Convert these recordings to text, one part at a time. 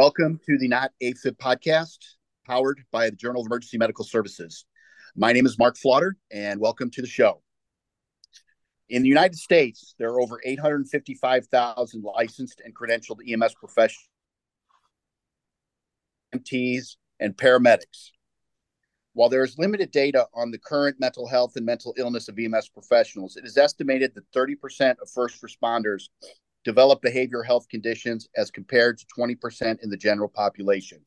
Welcome to the Not AFib podcast, powered by the Journal of Emergency Medical Services. My name is Mark Flaughter, and welcome to the show. In the United States, there are over 855,000 licensed and credentialed EMS professionals, MTs, and paramedics. While there is limited data on the current mental health and mental illness of EMS professionals, it is estimated that 30% of first responders develop behavioral health conditions as compared to 20% in the general population.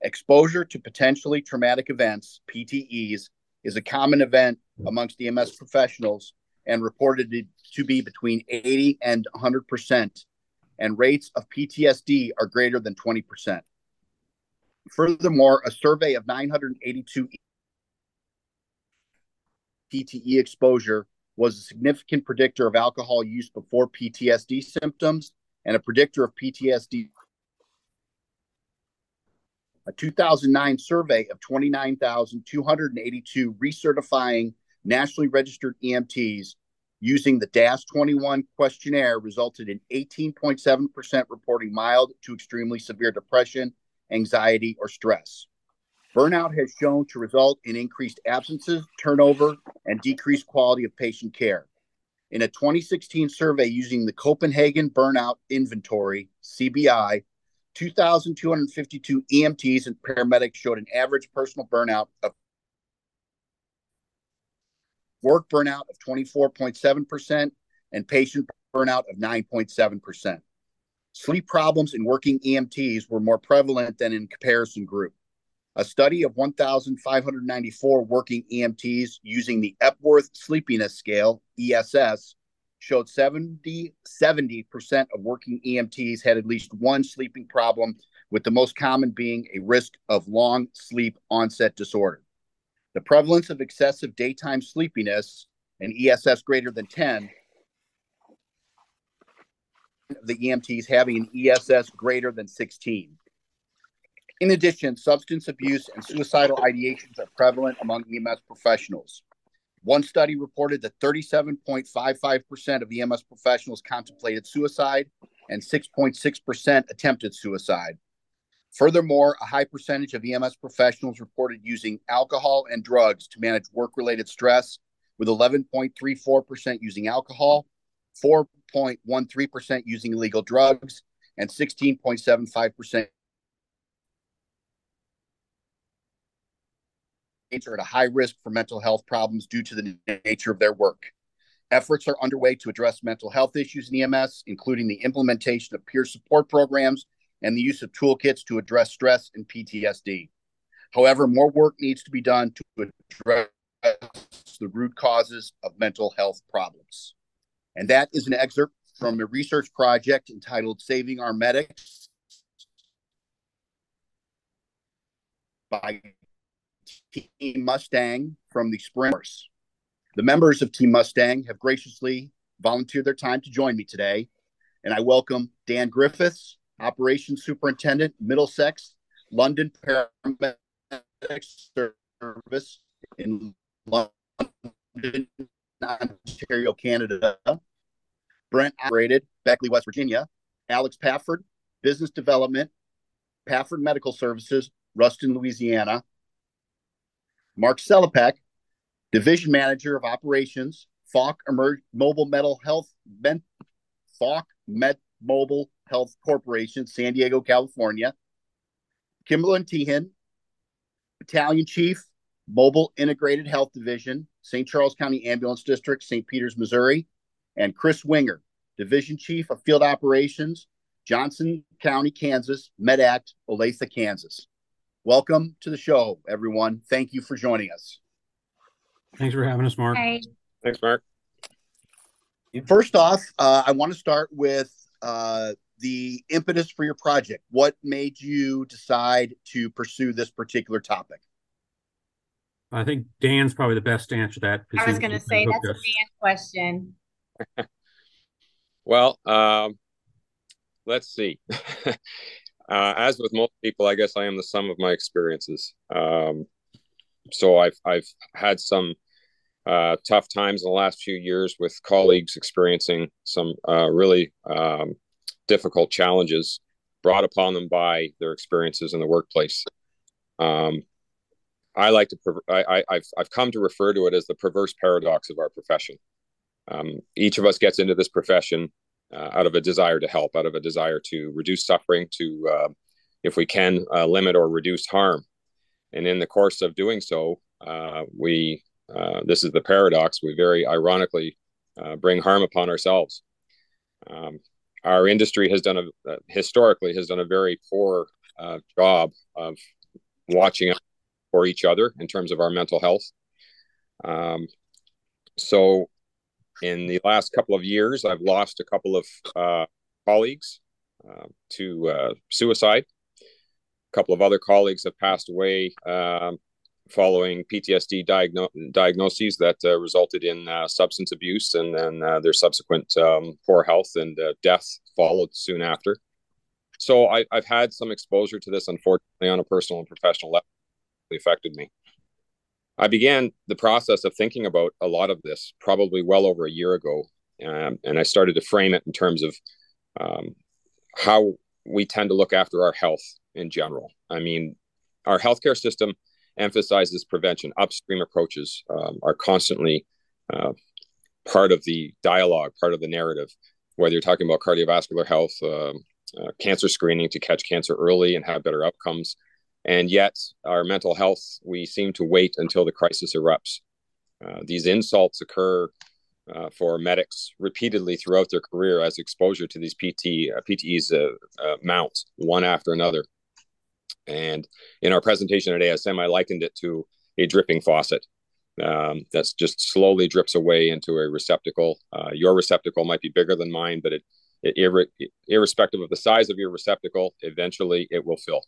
Exposure to potentially traumatic events, PTEs, is a common event amongst EMS professionals and reported to be between 80 and 100%, and rates of PTSD are greater than 20%. Furthermore, a survey of 982 PTE exposure was a significant predictor of alcohol use before PTSD symptoms and a predictor of PTSD. A 2009 survey of 29,282 recertifying nationally registered EMTs using the DASS 21 questionnaire resulted in 18.7% reporting mild to extremely severe depression, anxiety, or stress. Burnout has shown to result in increased absences, turnover, and decreased quality of patient care. In a 2016 survey using the Copenhagen Burnout Inventory, CBI, 2,252 EMTs and paramedics showed an average personal burnout of work burnout of 24.7% and patient burnout of 9.7%. Sleep problems in working EMTs were more prevalent than in comparison group. A study of 1,594 working EMTs using the Epworth Sleepiness Scale, ESS, showed 70, 70% of working EMTs had at least one sleeping problem, with the most common being a risk of long sleep onset disorder. The prevalence of excessive daytime sleepiness, and ESS greater than 10, the EMTs having an ESS greater than 16. In addition, substance abuse and suicidal ideations are prevalent among EMS professionals. One study reported that 37.55% of EMS professionals contemplated suicide and 6.6% attempted suicide. Furthermore, a high percentage of EMS professionals reported using alcohol and drugs to manage work related stress, with 11.34% using alcohol, 4.13% using illegal drugs, and 16.75% are at a high risk for mental health problems due to the nature of their work. Efforts are underway to address mental health issues in EMS, including the implementation of peer support programs and the use of toolkits to address stress and PTSD. However, more work needs to be done to address the root causes of mental health problems. And that is an excerpt from a research project entitled Saving Our Medics by Team Mustang from the Sprinters. The members of Team Mustang have graciously volunteered their time to join me today, and I welcome Dan Griffiths, Operations Superintendent, Middlesex, London Paramedic Service in London, Ontario, Canada. Brent operated Beckley, West Virginia. Alex Pafford, Business Development, Pafford Medical Services, Ruston, Louisiana. Mark Selapack, Division Manager of Operations, Falck Emer- Mobile Mental Health, ben- Falck Med Mobile Health Corporation, San Diego, California. Kimberlyn Tihen, Battalion Chief, Mobile Integrated Health Division, St. Charles County Ambulance District, St. Peters, Missouri. And Chris Winger, Division Chief of Field Operations, Johnson County, Kansas, Med-Act, Olathe, Kansas. Welcome to the show, everyone. Thank you for joining us. Thanks for having us, Mark. Hi. Thanks, Mark. First off, uh, I want to start with uh, the impetus for your project. What made you decide to pursue this particular topic? I think Dan's probably the best to answer that. I was going to say that's us. a Dan question. well, um, let's see. Uh, as with most people, I guess I am the sum of my experiences. Um, so I've I've had some uh, tough times in the last few years with colleagues experiencing some uh, really um, difficult challenges brought upon them by their experiences in the workplace. Um, I like to, I, have I've come to refer to it as the perverse paradox of our profession. Um, each of us gets into this profession uh, out of a desire to help, out of a desire to reduce suffering, to, uh, if we can, uh, limit or reduce harm. And in the course of doing so, uh, we, uh, this is the paradox, we very ironically uh, bring harm upon ourselves. Um, our industry has done a, historically has done a very poor job of watching for each other in terms of our mental health. Um, so in the last couple of years, I've lost a couple of uh, colleagues uh, to uh, suicide. A couple of other colleagues have passed away um, following PTSD diagno- diagnoses that uh, resulted in uh, substance abuse and then uh, their subsequent um, poor health and death followed soon after. So I, have had some exposure to this, unfortunately, on a personal and professional level. It affected me. I began the process of thinking about a lot of this probably well over a year ago. Um, and I started to frame it in terms of um, how we tend to look after our health in general. I mean, our healthcare system emphasizes prevention. Upstream approaches um, are constantly uh, part of the dialogue, part of the narrative, whether you're talking about cardiovascular health, uh, uh, cancer screening to catch cancer early and have better outcomes, and yet, our mental health, we seem to wait until the crisis erupts. Uh, these insults occur uh, for medics repeatedly throughout their career as exposure to these PT, uh, PTEs uh, uh, mount one after another. And in our presentation at ASM, I likened it to a dripping faucet um, that's just slowly drips away into a receptacle. Uh, your receptacle might be bigger than mine, but it, it ir- irrespective of the size of your receptacle, eventually it will fill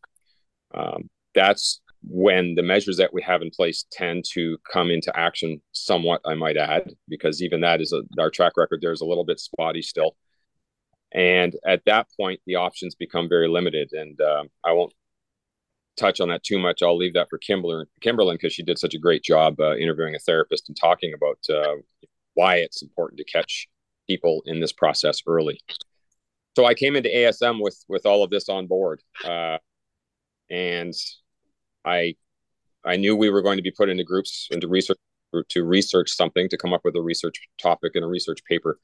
um, that's when the measures that we have in place tend to come into action somewhat i might add because even that is a, our track record there's a little bit spotty still. And at that point the options become very limited. And um, i won't touch on that too much. I'll leave that for kimberlyn kimberlyn because she did such a great job uh, interviewing a therapist and talking about uh, why it's important to catch people in this process early. So i came into asm with with all of this on board. Uh, and I I knew we were going to be put into groups into research to research something to come up with a research topic and a research paper.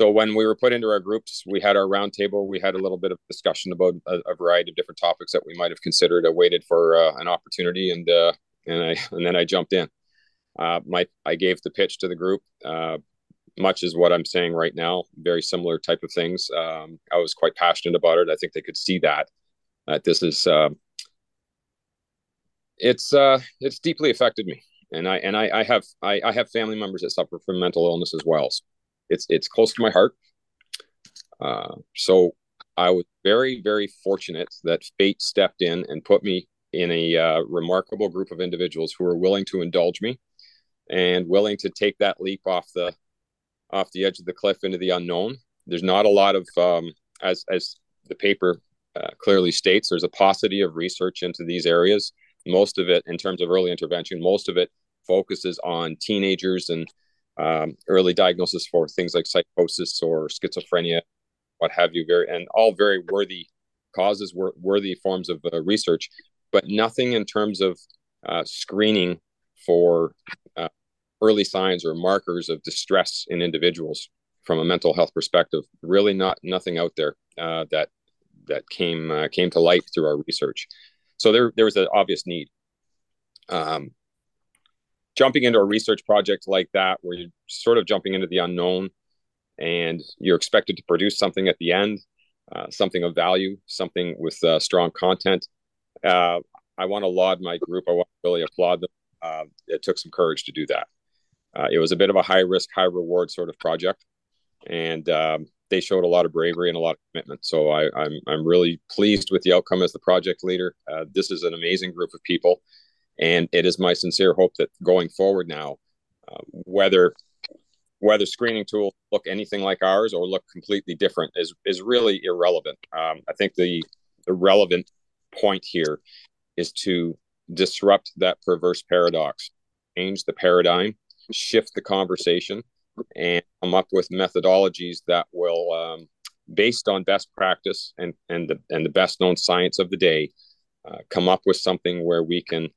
So when we were put into our groups, we had our roundtable. We had a little bit of discussion about a, a, variety of different topics that we might have considered. I waited for uh, an opportunity, and uh, and I and then I jumped in. Uh, my I gave the pitch to the group, uh, much as what I'm saying right now. Very similar type of things. Um, I was quite passionate about it. I think they could see that, uh, this is uh, it's uh, it's deeply affected me, and I and I, I have I, I have family members that suffer from mental illness as well. So it's it's close to my heart. Uh, so I was very very fortunate that fate stepped in and put me in a uh, remarkable group of individuals who are willing to indulge me and willing to take that leap off the off the edge of the cliff into the unknown. There's not a lot of um, as as the paper uh, clearly states there's a paucity of research into these areas. Most of it, in terms of early intervention, most of it focuses on teenagers and um, early diagnosis for things like psychosis or schizophrenia, what have you. Very and all very worthy causes, wor- worthy forms of uh, research, but nothing in terms of uh, screening for uh, early signs or markers of distress in individuals from a mental health perspective. Really, not nothing out there uh, that that came uh, came to light through our research. So there there was an obvious need. Um, jumping into a research project like that, where you're sort of jumping into the unknown, and you're expected to produce something at the end, uh, something of value, something with uh, strong content. Uh, I want to laud my group. I want to really applaud them. Uh, it took some courage to do that. Uh, it was a bit of a high risk, high reward sort of project, and um, they showed a lot of bravery and a lot of commitment. So I, am I'm, I'm really pleased with the outcome as the project leader. Uh, this is an amazing group of people, and it is my sincere hope that going forward now, uh, whether whether screening tools look anything like ours or look completely different is is really irrelevant. Um, I think the the relevant point here is to disrupt that perverse paradox, change the paradigm, shift the conversation, and come up with methodologies that will um, based on best practice and and the and the best known science of the day, uh, come up with something where we can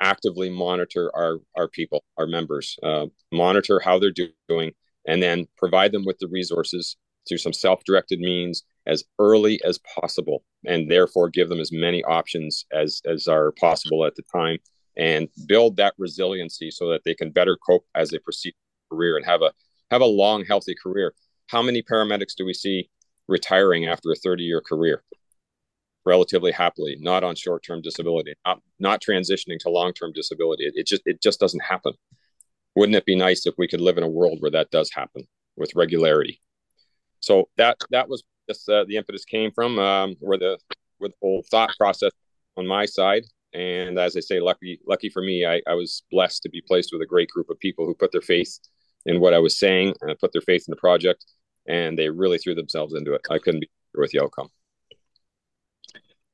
actively monitor our our people, our members, uh, monitor how they're do- doing, and then provide them with the resources through some self-directed means as early as possible, and therefore give them as many options as as are possible at the time, and build that resiliency so that they can better cope as they proceed career and have a have a long, healthy career. How many paramedics do we see retiring after a 30 year career? relatively happily, not on short-term disability, not, not transitioning to long-term disability. It, it, just it just doesn't happen. Wouldn't it be nice if we could live in a world where that does happen with regularity? So that that was just, uh, the impetus came from, um, where the with whole thought process on my side. And as I say, lucky lucky for me, I, I was blessed to be placed with a great group of people who put their faith in what I was saying and put their faith in the project, and they really threw themselves into it. I couldn't be with the outcome.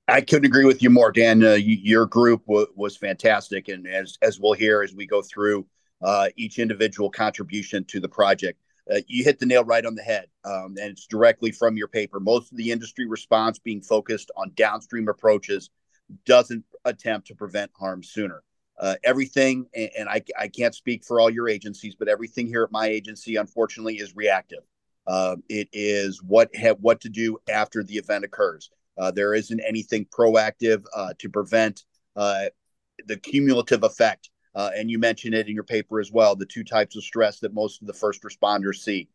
I couldn't agree with you more, Dan. Uh, your group w- was fantastic, and as as we'll hear as we go through uh, each individual contribution to the project, uh, you hit the nail right on the head, um, and it's directly from your paper. Most of the industry response being focused on downstream approaches doesn't attempt to prevent harm sooner. Uh, everything, and, and I, I can't speak for all your agencies, but everything here at my agency, unfortunately, is reactive. Uh, it is what have what to do after the event occurs. Uh, there isn't anything proactive uh, to prevent uh, the cumulative effect. Uh, and you mentioned it in your paper as well the two types of stress that most of the first responders see.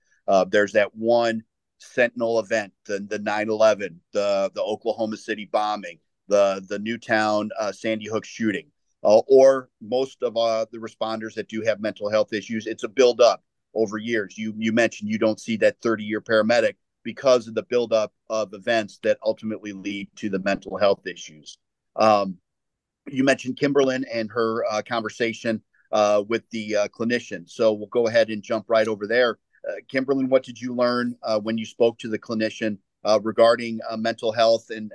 There's that one sentinel event, the, the 9-11, the, the Oklahoma City bombing, the, the Newtown Sandy Hook shooting, or most of the responders that do have mental health issues. It's a buildup over years. You, you mentioned you don't see that 30 year paramedic because of the buildup of events that ultimately lead to the mental health issues. Um, you mentioned Kimberlyn and her uh, conversation uh, with the uh, clinician. So we'll go ahead and jump right over there. Uh, Kimberlyn, what did you learn uh, when you spoke to the clinician uh, regarding mental health and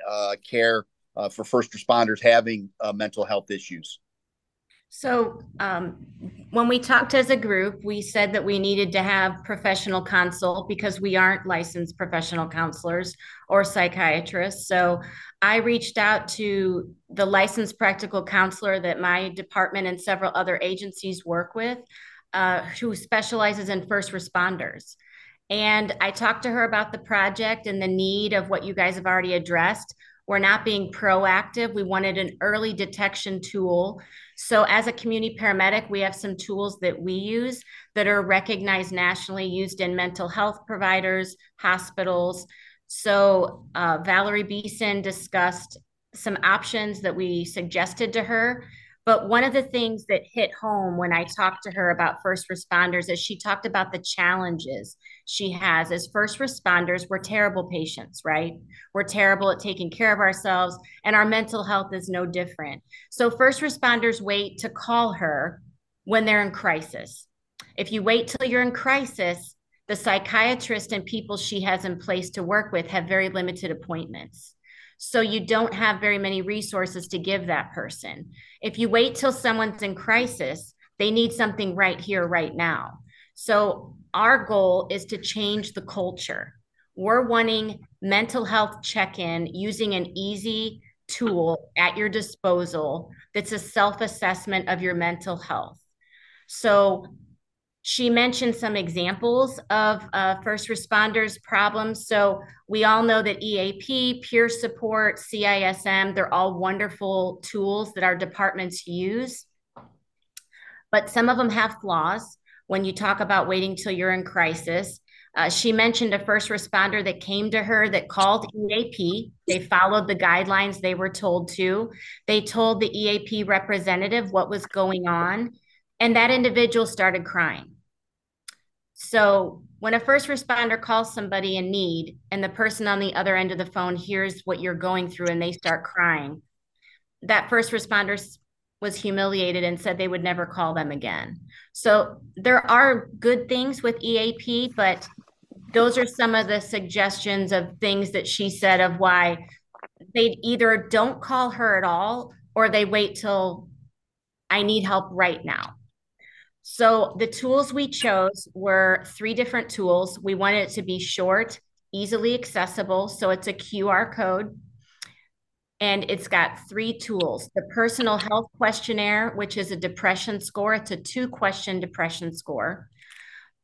care for first responders having mental health issues? So um, when we talked as a group, we said that we needed to have professional counsel because we aren't licensed professional counselors or psychiatrists. So I reached out to the licensed practical counselor that my department and several other agencies work with, uh, who specializes in first responders. And I talked to her about the project and the need of what you guys have already addressed. We're not being proactive. We wanted an early detection tool so, as a community paramedic, we have some tools that we use that are recognized nationally, used in mental health providers, hospitals. So, uh, Valerie Beeson discussed some options that we suggested to her. But one of the things that hit home when I talked to her about first responders is she talked about the challenges she has as first responders. We're terrible patients, right? We're terrible at taking care of ourselves, and our mental health is no different. So, first responders wait to call her when they're in crisis. If you wait till you're in crisis, the psychiatrist and people she has in place to work with have very limited appointments. So you don't have very many resources to give that person. If you wait till someone's in crisis, they need something right here, right now. So our goal is to change the culture. We're wanting mental health check in using an easy tool at your disposal that's a self assessment of your mental health. So she mentioned some examples of uh, first responders problems. So we all know that EAP, peer support, CISM, they're all wonderful tools that our departments use. But some of them have flaws when you talk about waiting till you're in crisis. Uh, she mentioned a first responder that came to her that called EAP. They followed the guidelines they were told to. They told the EAP representative what was going on, and that individual started crying. So when a first responder calls somebody in need and the person on the other end of the phone hears what you're going through and they start crying, that first responder was humiliated and said they would never call them again. So there are good things with EAP, but those are some of the suggestions of things that she said of why they either don't call her at all or they wait till I need help right now. So the tools we chose were three different tools. We wanted it to be short, easily accessible. So it's a QR code. And it's got three tools the personal health questionnaire, which is a depression score, it's a two question depression score.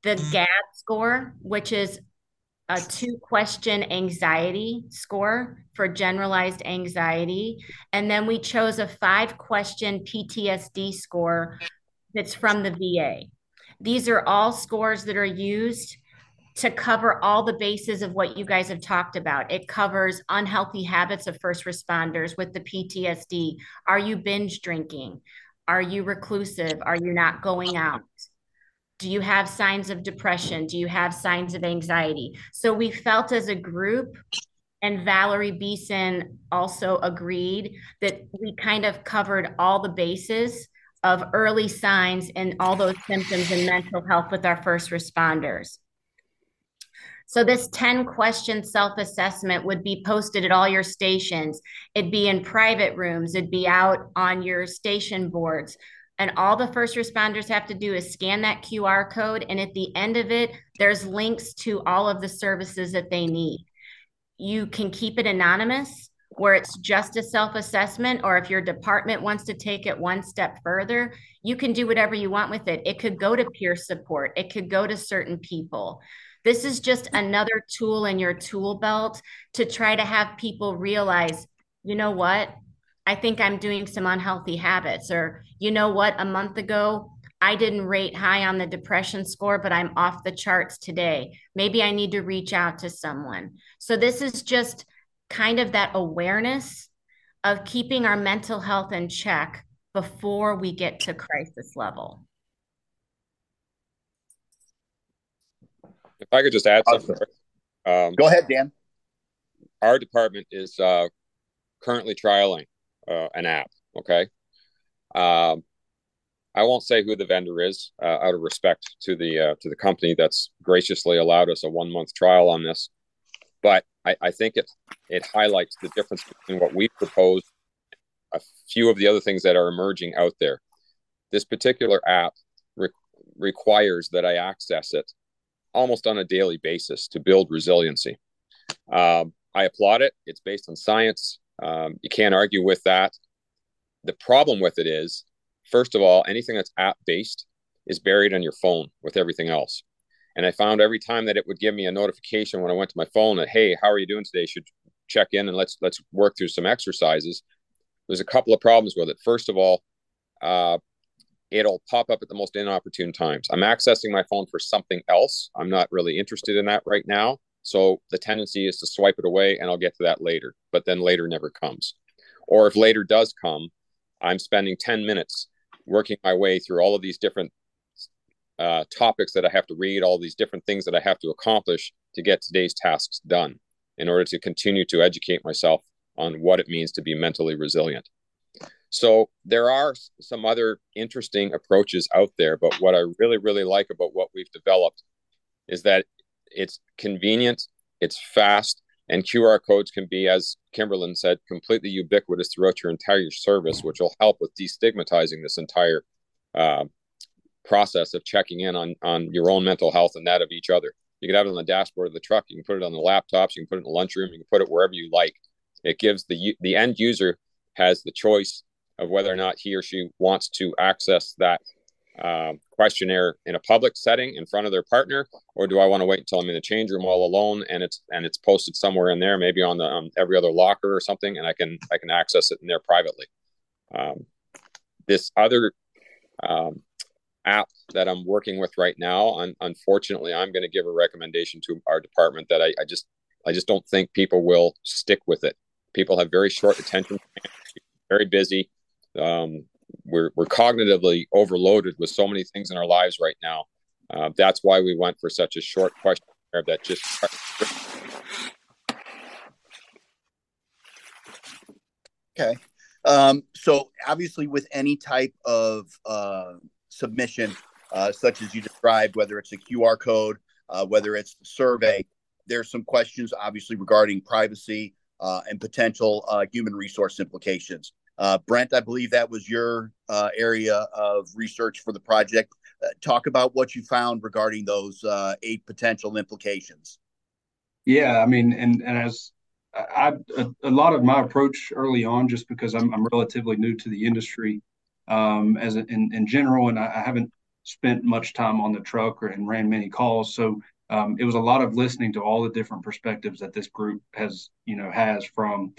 The mm. GAD score, which is a two question anxiety score for generalized anxiety. And then we chose a five question PTSD score that's from the VA. These are all scores that are used to cover all the bases of what you guys have talked about. It covers unhealthy habits of first responders with the PTSD. Are you binge drinking? Are you reclusive? Are you not going out? Do you have signs of depression? Do you have signs of anxiety? So we felt as a group, and Valerie Beeson also agreed that we kind of covered all the bases of early signs and all those symptoms in mental health with our first responders. So this 10 question self-assessment would be posted at all your stations. It'd be in private rooms, it'd be out on your station boards. And all the first responders have to do is scan that QR code. And at the end of it, there's links to all of the services that they need. You can keep it anonymous where it's just a self assessment, or if your department wants to take it one step further, you can do whatever you want with it. It could go to peer support, it could go to certain people. This is just mm-hmm. another tool in your tool belt to try to have people realize, you know what? I think I'm doing some unhealthy habits. Or, you know what? A month ago, I didn't rate high on the depression score, but I'm off the charts today. Maybe I need to reach out to someone. So, this is just kind of that awareness of keeping our mental health in check before we get to crisis level. If I could just add something. Um, Go ahead, Dan. Our department is uh, currently trialing uh, an app. Okay. Um, I won't say who the vendor is uh, out of respect to the uh, to the company that's graciously allowed us a one month trial on this, but I, I think it it highlights the difference between what we propose, a few of the other things that are emerging out there. This particular app re- requires that I access it almost on a daily basis to build resiliency. Um, I applaud it. It's based on science. Um, you can't argue with that. The problem with it is, first of all, anything that's app based is buried on your phone with everything else. And I found every time that it would give me a notification when I went to my phone that, hey, how are you doing today? Should check in and let's let's work through some exercises. There's a couple of problems with it. First of all, uh, it'll pop up at the most inopportune times. I'm accessing my phone for something else. I'm not really interested in that right now. So the tendency is to swipe it away and I'll get to that later, but then later never comes. Or if later does come, I'm spending 10 minutes working my way through all of these different uh, topics that I have to read, all these different things that I have to accomplish to get today's tasks done in order to continue to educate myself on what it means to be mentally resilient. So there are some other interesting approaches out there, but what I really, really like about what we've developed is that it's convenient, it's fast, and QR codes can be, as Kimberlyn said, completely ubiquitous throughout your entire service, which will help with destigmatizing this entire uh, process of checking in on on your own mental health and that of each other. You can have it on the dashboard of the truck. You can put it on the laptops. You can put it in the lunchroom. You can put it wherever you like. It gives the the end user has the choice of whether or not he or she wants to access that um, questionnaire in a public setting in front of their partner, or do I want to wait until I'm in the change room all alone and it's and it's posted somewhere in there, maybe on the on every other locker or something, and I can I can access it in there privately. Um, this other um, app that I'm working with right now, un- unfortunately, I'm going to give a recommendation to our department that I, I just I just don't think people will stick with it. People have very short attention, very busy. Um, we're we're cognitively overloaded with so many things in our lives right now. Uh, that's why we went for such a short questionnaire that just. Okay. Um, so obviously, with any type of uh, submission, uh, such as you described, whether it's a QR code, uh, whether it's the survey, there's some questions obviously regarding privacy uh, and potential uh, human resource implications. Uh, Brent, I believe that was your uh, area of research for the project. Uh, talk about what you found regarding those uh, eight potential implications. Yeah, I mean, and and as I, a, lot of my approach early on, just because I'm I'm relatively new to the industry, um, as a, in in general, and I, I haven't spent much time on the truck or and ran many calls, so um, it was a lot of listening to all the different perspectives that this group has, you know, has from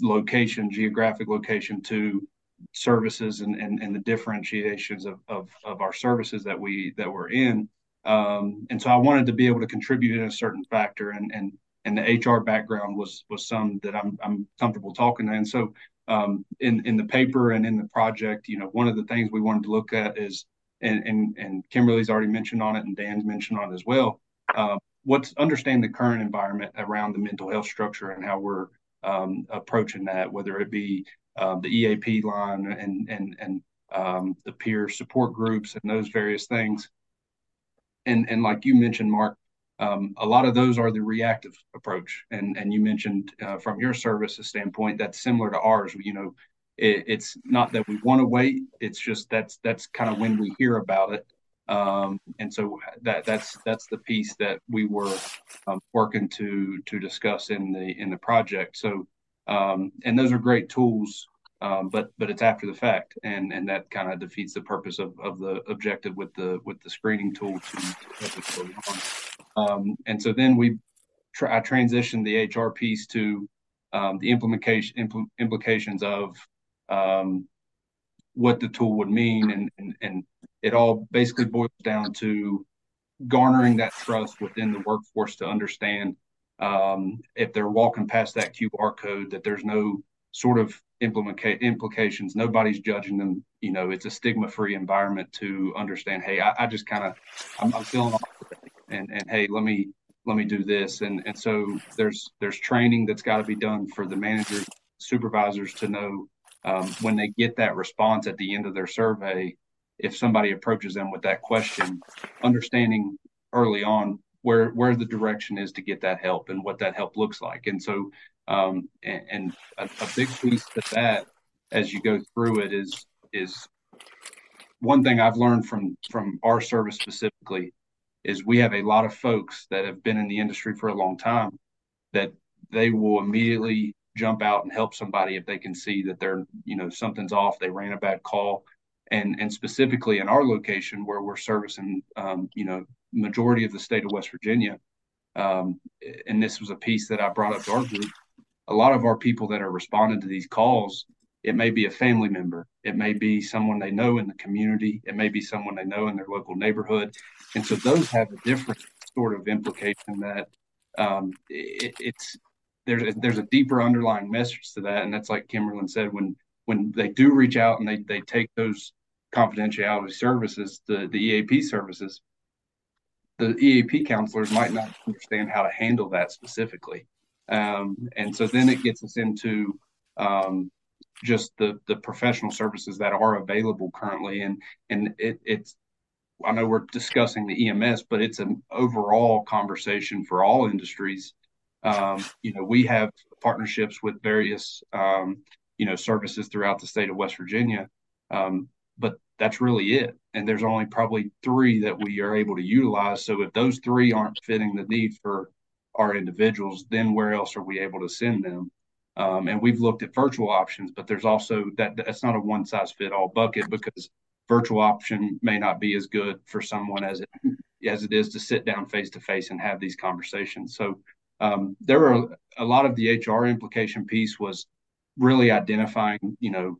location, geographic location to services and, and, and the differentiations of, of, of our services that we that we're in. Um, and so I wanted to be able to contribute in a certain factor and and and the HR background was was some that I'm I'm comfortable talking to. And so um, in in the paper and in the project, you know, one of the things we wanted to look at is and and and Kimberly's already mentioned on it and Dan's mentioned on it as well. Uh, what's understand the current environment around the mental health structure and how we're um, approaching that, whether it be um, the EAP line and and and um, the peer support groups and those various things. And and like you mentioned, Mark, um, a lot of those are the reactive approach. And and you mentioned uh, from your services standpoint that's similar to ours. You know, it, it's not that we want to wait; it's just that's that's kind of when we hear about it. Um, and so that that's that's the piece that we were um, working to to discuss in the in the project. So um, and those are great tools, um, but but it's after the fact, and and that kind of defeats the purpose of, of the objective with the with the screening tool to, um, and so then we tra- I transitioned the HR piece to um, the implementation impl- implications of what the tool would mean and, and and it all basically boils down to garnering that trust within the workforce to understand um, if they're walking past that QR code that there's no sort of implica- implications. Nobody's judging them. You know, it's a stigma-free environment to understand. Hey, I, I just kind of I'm, I'm, feeling off, and and hey, let me let me do this. And and so there's there's training that's got to be done for the managers, supervisors to know um, when they get that response at the end of their survey if somebody approaches them with that question, understanding early on where where the direction is to get that help and what that help looks like. And so, um, and, and a, a, big piece to that as you go through it is is one thing I've learned from from our service specifically is we have a lot of folks that have been in the industry for a long time that they will immediately jump out and help somebody if they can see that they're you know something's off they ran a bad call and and specifically in our location where we're servicing um, you know majority of the state of West Virginia. Um, and this was a piece that I brought up to our group. A lot of our people that are responding to these calls, it may be a family member, it may be someone they know in the community, it may be someone they know in their local neighborhood, and so those have a different sort of implication that um, it, it's there's there's a deeper underlying message to that, and that's like Kimberlyn said when when they do reach out and they they take those confidentiality services, the, the EAP services, the EAP counselors might not understand how to handle that specifically. Um, and so then it gets us into um, just the the professional services that are available currently, and and it, it's I know we're discussing the EMS, but it's an overall conversation for all industries. Um, you know, we have partnerships with various um, you know services throughout the state of West Virginia, um, but that's really it. And there's only probably three that we are able to utilize. So if those three aren't fitting the need for our individuals, then where else are we able to send them? Um, and we've looked at virtual options, but there's also that that's not a one size fit all bucket because virtual option may not be as good for someone as it as it is to sit down face to face and have these conversations. So um, there are a lot of the HR implication piece was really identifying, you know,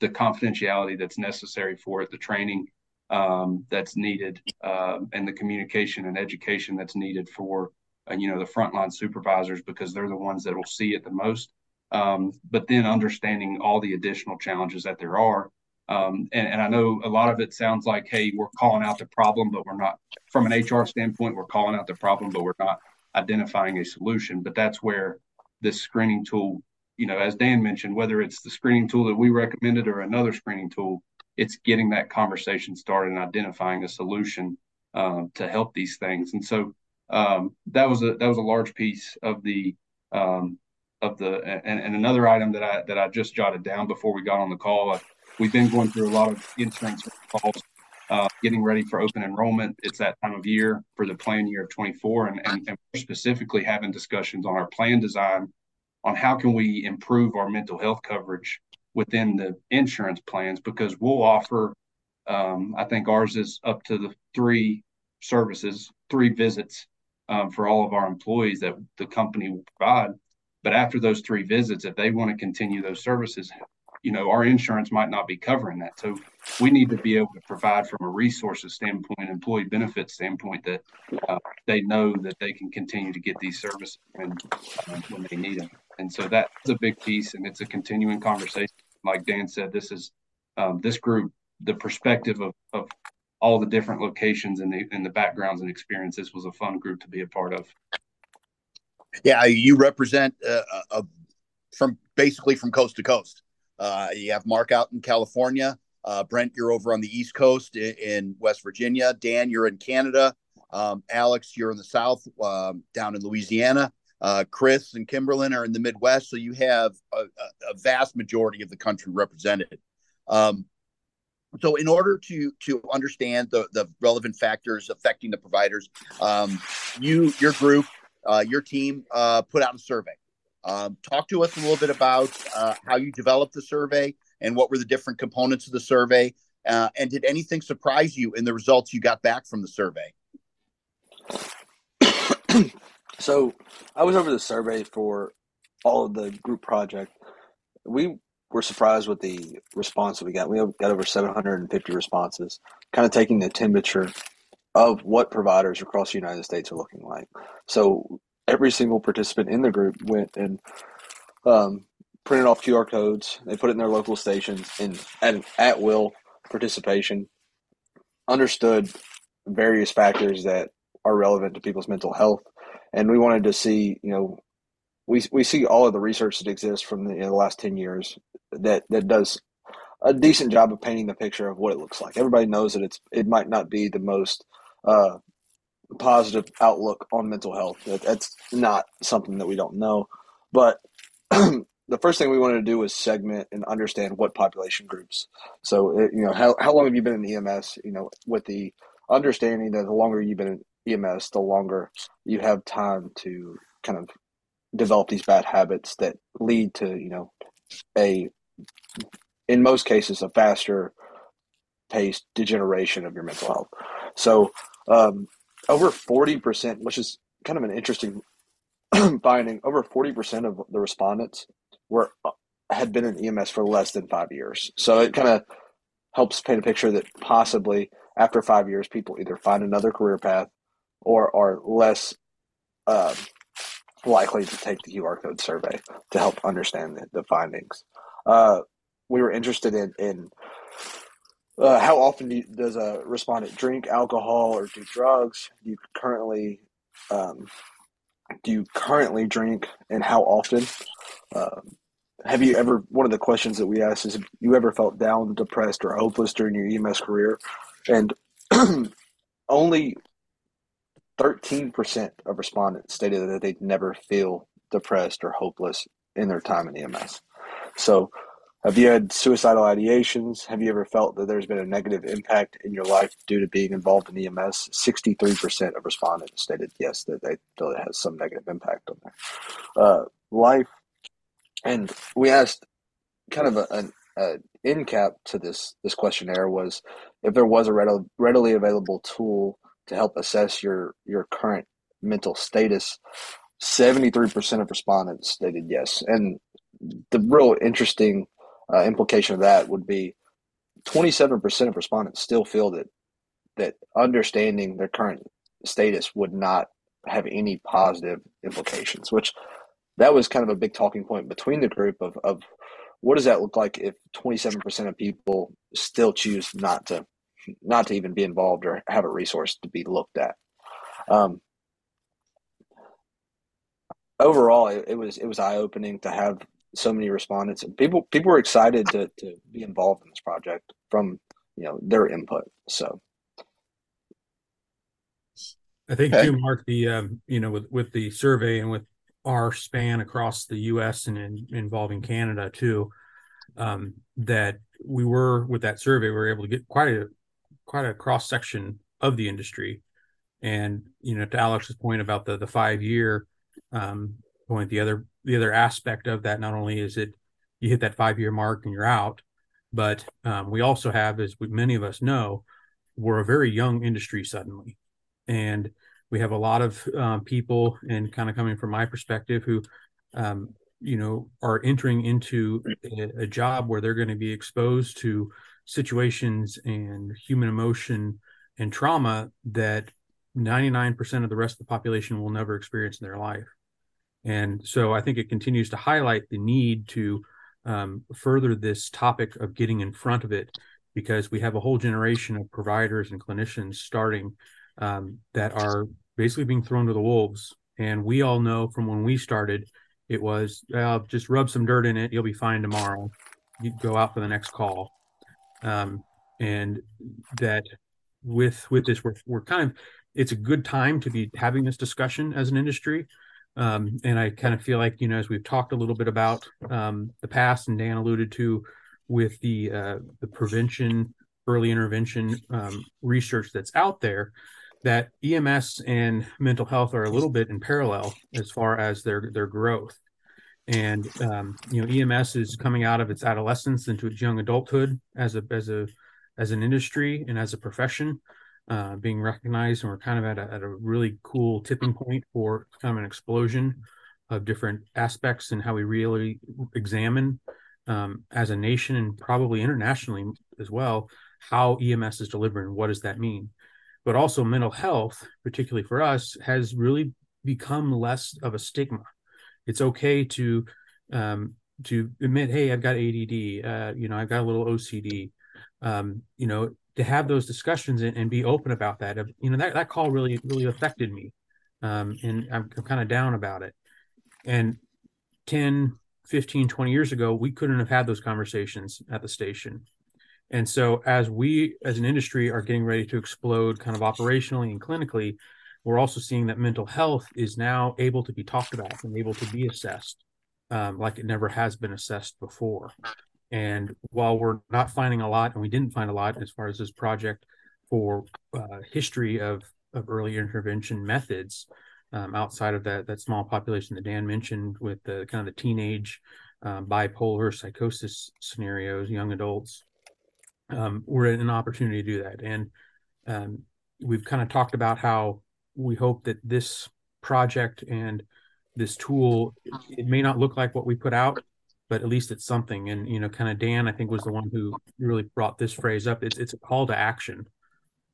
the confidentiality that's necessary for it, the training um, that's needed, uh, and the communication and education that's needed for uh, you know the frontline supervisors because they're the ones that will see it the most. Um, but then understanding all the additional challenges that there are. Um, and, and, I know a lot of it sounds like, hey, we're calling out the problem, but we're not, from an HR standpoint, we're calling out the problem, but we're not identifying a solution. But that's where this screening tool you know, as Dan mentioned, whether it's the screening tool that we recommended or another screening tool, it's getting that conversation started and identifying a solution um, to help these things. And so um, that was a that was a large piece of the um, of the and, and another item that I that I just jotted down before we got on the call. Uh, we've been going through a lot of insurance calls uh, getting ready for open enrollment. It's that time of year for the plan year of 24, and, and, and specifically having discussions on our plan design on how can we improve our mental health coverage within the insurance plans because we'll offer um, i think ours is up to the three services three visits um, for all of our employees that the company will provide. But after those three visits if they want to continue those services you know our insurance might not be covering that. So we need to be able to provide from a resources standpoint employee benefit standpoint that uh, they know that they can continue to get these services when, uh, when they need them and so that's a big piece, and it's a continuing conversation. Like Dan said, this is um, this group, the perspective of, of all the different locations and the and the backgrounds and experiences was a fun group to be a part of. Yeah, you represent uh, a, from basically from coast to coast. Uh, you have Mark out in California. Uh, Brent, you're over on the East Coast in, in West Virginia. Dan, you're in Canada. Um, Alex, you're in the South, um, down in Louisiana. Uh, Chris and Kimberlyn are in the Midwest, so you have a, a vast majority of the country represented. Um, so, in order to to understand the the relevant factors affecting the providers, um, you your group, uh, your team uh, put out a survey. Um, talk to us a little bit about uh, how you developed the survey and what were the different components of the survey, uh, and did anything surprise you in the results you got back from the survey? So I was over the survey for all of the group project. We were surprised with the response that we got. We got over 750 responses, kind of taking the temperature of what providers across the United States are looking like. So every single participant in the group went and um, printed off QR codes. They put it in their local stations and at, at will participation, understood various factors that are relevant to people's mental health and we wanted to see, you know, we we see all of the research that exists from the, you know, the last ten years that that does a decent job of painting the picture of what it looks like. Everybody knows that it's it might not be the most uh, positive outlook on mental health. That, that's not something that we don't know, but the first thing we wanted to do was segment and understand what population groups. So, it, you know, how, how long have you been in EMS? You know, with the understanding that the longer you've been EMS, the longer you have time to kind of develop these bad habits that lead to, you know, a, in most cases, a faster paced degeneration of your mental health. So, um, over 40%, which is kind of an interesting finding, over 40% of the respondents were uh, had been in EMS for less than five years. So it kind of helps paint a picture that possibly after five years, people either find another career path or are less um, likely to take the QR code survey to help understand the, the findings. Uh, we were interested in, in uh, how often do you, does a respondent drink alcohol or do drugs? Do you currently um, do you currently drink, and how often? Um, have you ever? One of the questions that we asked is: Have you ever felt down, depressed, or hopeless during your EMS career? And only 13% of respondents stated that they'd never feel depressed or hopeless in their time in EMS. So, have you had suicidal ideations? Have you ever felt that there's been a negative impact in your life due to being involved in EMS? 63% of respondents stated yes, that they feel it has some negative impact on their uh, life. And we asked kind of a, an a end cap to this this questionnaire was if there was a readily available tool to help assess your your current mental status 73% of respondents stated yes. And the real interesting uh, implication of that would be 27% of respondents still feel that that understanding their current status would not have any positive implications which that was kind of a big talking point between the group of, of what does that look like if 27% of people still choose not to not to even be involved or have a resource to be looked at. Um, overall, it, it, was it was eye opening to have so many respondents and people people were excited to to be involved in this project from you know their input. So. I think okay. too, Mark. The um, you know with with the survey and with our span across the U.S. and in, involving Canada too, um, that we were with that survey, we were able to get quite a quite a cross section of the industry. And you know, to Alex's point about the the five year um, point, the other the other aspect of that not only is it you hit that five year mark and you're out, but um, we also have, as we, many of us know, we're a very young industry suddenly, and we have a lot of um, people, and kind of coming from my perspective, who um, you know are entering into a, a job where they're going to be exposed to situations and human emotion and trauma that 99% of the rest of the population will never experience in their life. And so I think it continues to highlight the need to um, further this topic of getting in front of it because we have a whole generation of providers and clinicians starting um, that are basically being thrown to the wolves. And we all know from when we started, it was just rub some dirt in it, you'll be fine tomorrow. You go out for the next call. Um, and that with with this, we're, kind of it's a good time to be having this discussion as an industry. Um, and I kind of feel like, you know, as we've talked a little bit about um, the past, and Dan alluded to with the uh, the prevention, early intervention um, research that's out there, that EMS and mental health are a little bit in parallel as far as their their growth. And um, you know, EMS is coming out of its adolescence into its young adulthood as a as a as an industry and as a profession uh, being recognized, and we're kind of at a, at a really cool tipping point for kind of an explosion of different aspects and how we really examine um, as a nation and probably internationally as well how EMS is delivering. What does that mean? But also, mental health, particularly for us, has really become less of a stigma. It's okay to um, to admit, hey, I've got ADD. Uh, you know, I've got a little OCD. Um, you know, to have those discussions and, and be open about that. You know, that, that call really, really affected me. Um, and I'm, I'm kind of down about it. And 10, 15, 20 years ago, we couldn't have had those conversations at the station. And so, as we as an industry are getting ready to explode kind of operationally and clinically, we're also seeing that mental health is now able to be talked about and able to be assessed um, like it never has been assessed before. And while we're not finding a lot, and we didn't find a lot as far as this project for uh, history of, of early intervention methods, um, outside of that that small population that Dan mentioned with the kind of the teenage um, bipolar psychosis scenarios, young adults, um, we're in an opportunity to do that. And um, we've kind of talked about how we hope that this project and this tool it may not look like what we put out but at least it's something. And you know, kind of Dan, I think was the one who really brought this phrase up. It's it's a call to action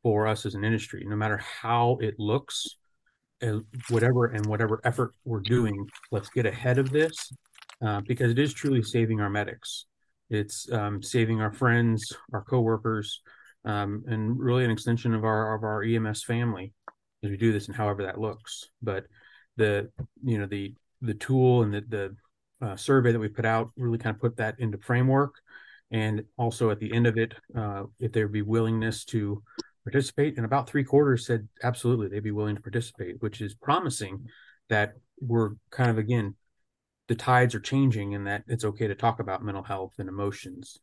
for us as an industry, no matter how it looks, uh, whatever and whatever effort we're doing. Let's get ahead of this uh, because it is truly saving our medics. It's um, saving our friends, our coworkers, um, and really an extension of our of our EMS family as we do this and however that looks. But the you know the the tool and the the uh, survey that we put out really kind of put that into framework. And also at the end of it, uh, if there would be willingness to participate, and about three quarters said absolutely they'd be willing to participate, which is promising that we're kind of again the tides are changing and that it's okay to talk about mental health and emotions.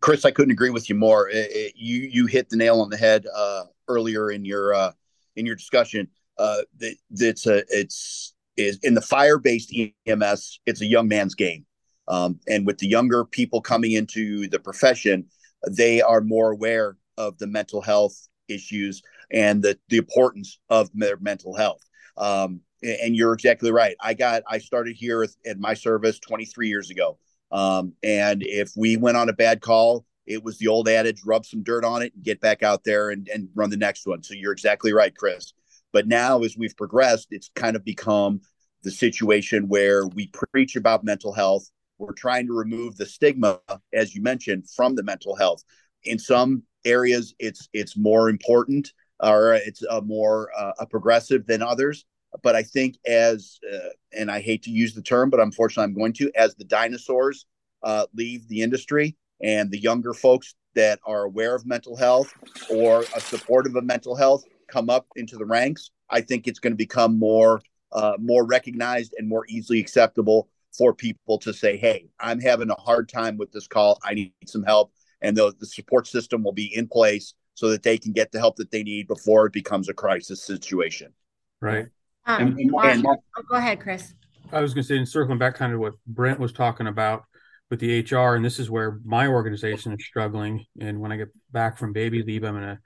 Chris, I couldn't agree with you more. It, it, you you hit the nail on the head uh, earlier in your uh, in your discussion. Uh, that a it's is in the fire based EMS, it's a young man's game. Um, and with the younger people coming into the profession, they are more aware of the mental health issues and the, the importance of their mental health. Um, and you're exactly right. I got, I started here at my service 23 years ago. Um, and if we went on a bad call, it was the old adage, rub some dirt on it and get back out there and, and run the next one. So you're exactly right, Chris. But now, as we've progressed, it's kind of become the situation where we preach about mental health. We're trying to remove the stigma, as you mentioned, from the mental health. In some areas, it's it's more important or it's a more uh, a progressive than others. But I think as uh, and I hate to use the term, but unfortunately, I'm going to. As the dinosaurs uh, leave the industry and the younger folks that are aware of mental health or a supportive of mental health come up into the ranks, I think it's going to become more uh, more recognized and more easily acceptable for people to say, "Hey, I'm having a hard time with this call. I need some help." and the, the support system will be in place so that they can get the help that they need before it becomes a crisis situation. Right. Um, And- and- and oh, go ahead, Chris. I was going to say, and circling back kind of what Brent was talking about with the HR, and this is where my organization is struggling. And when I get back from baby leave, I'm going to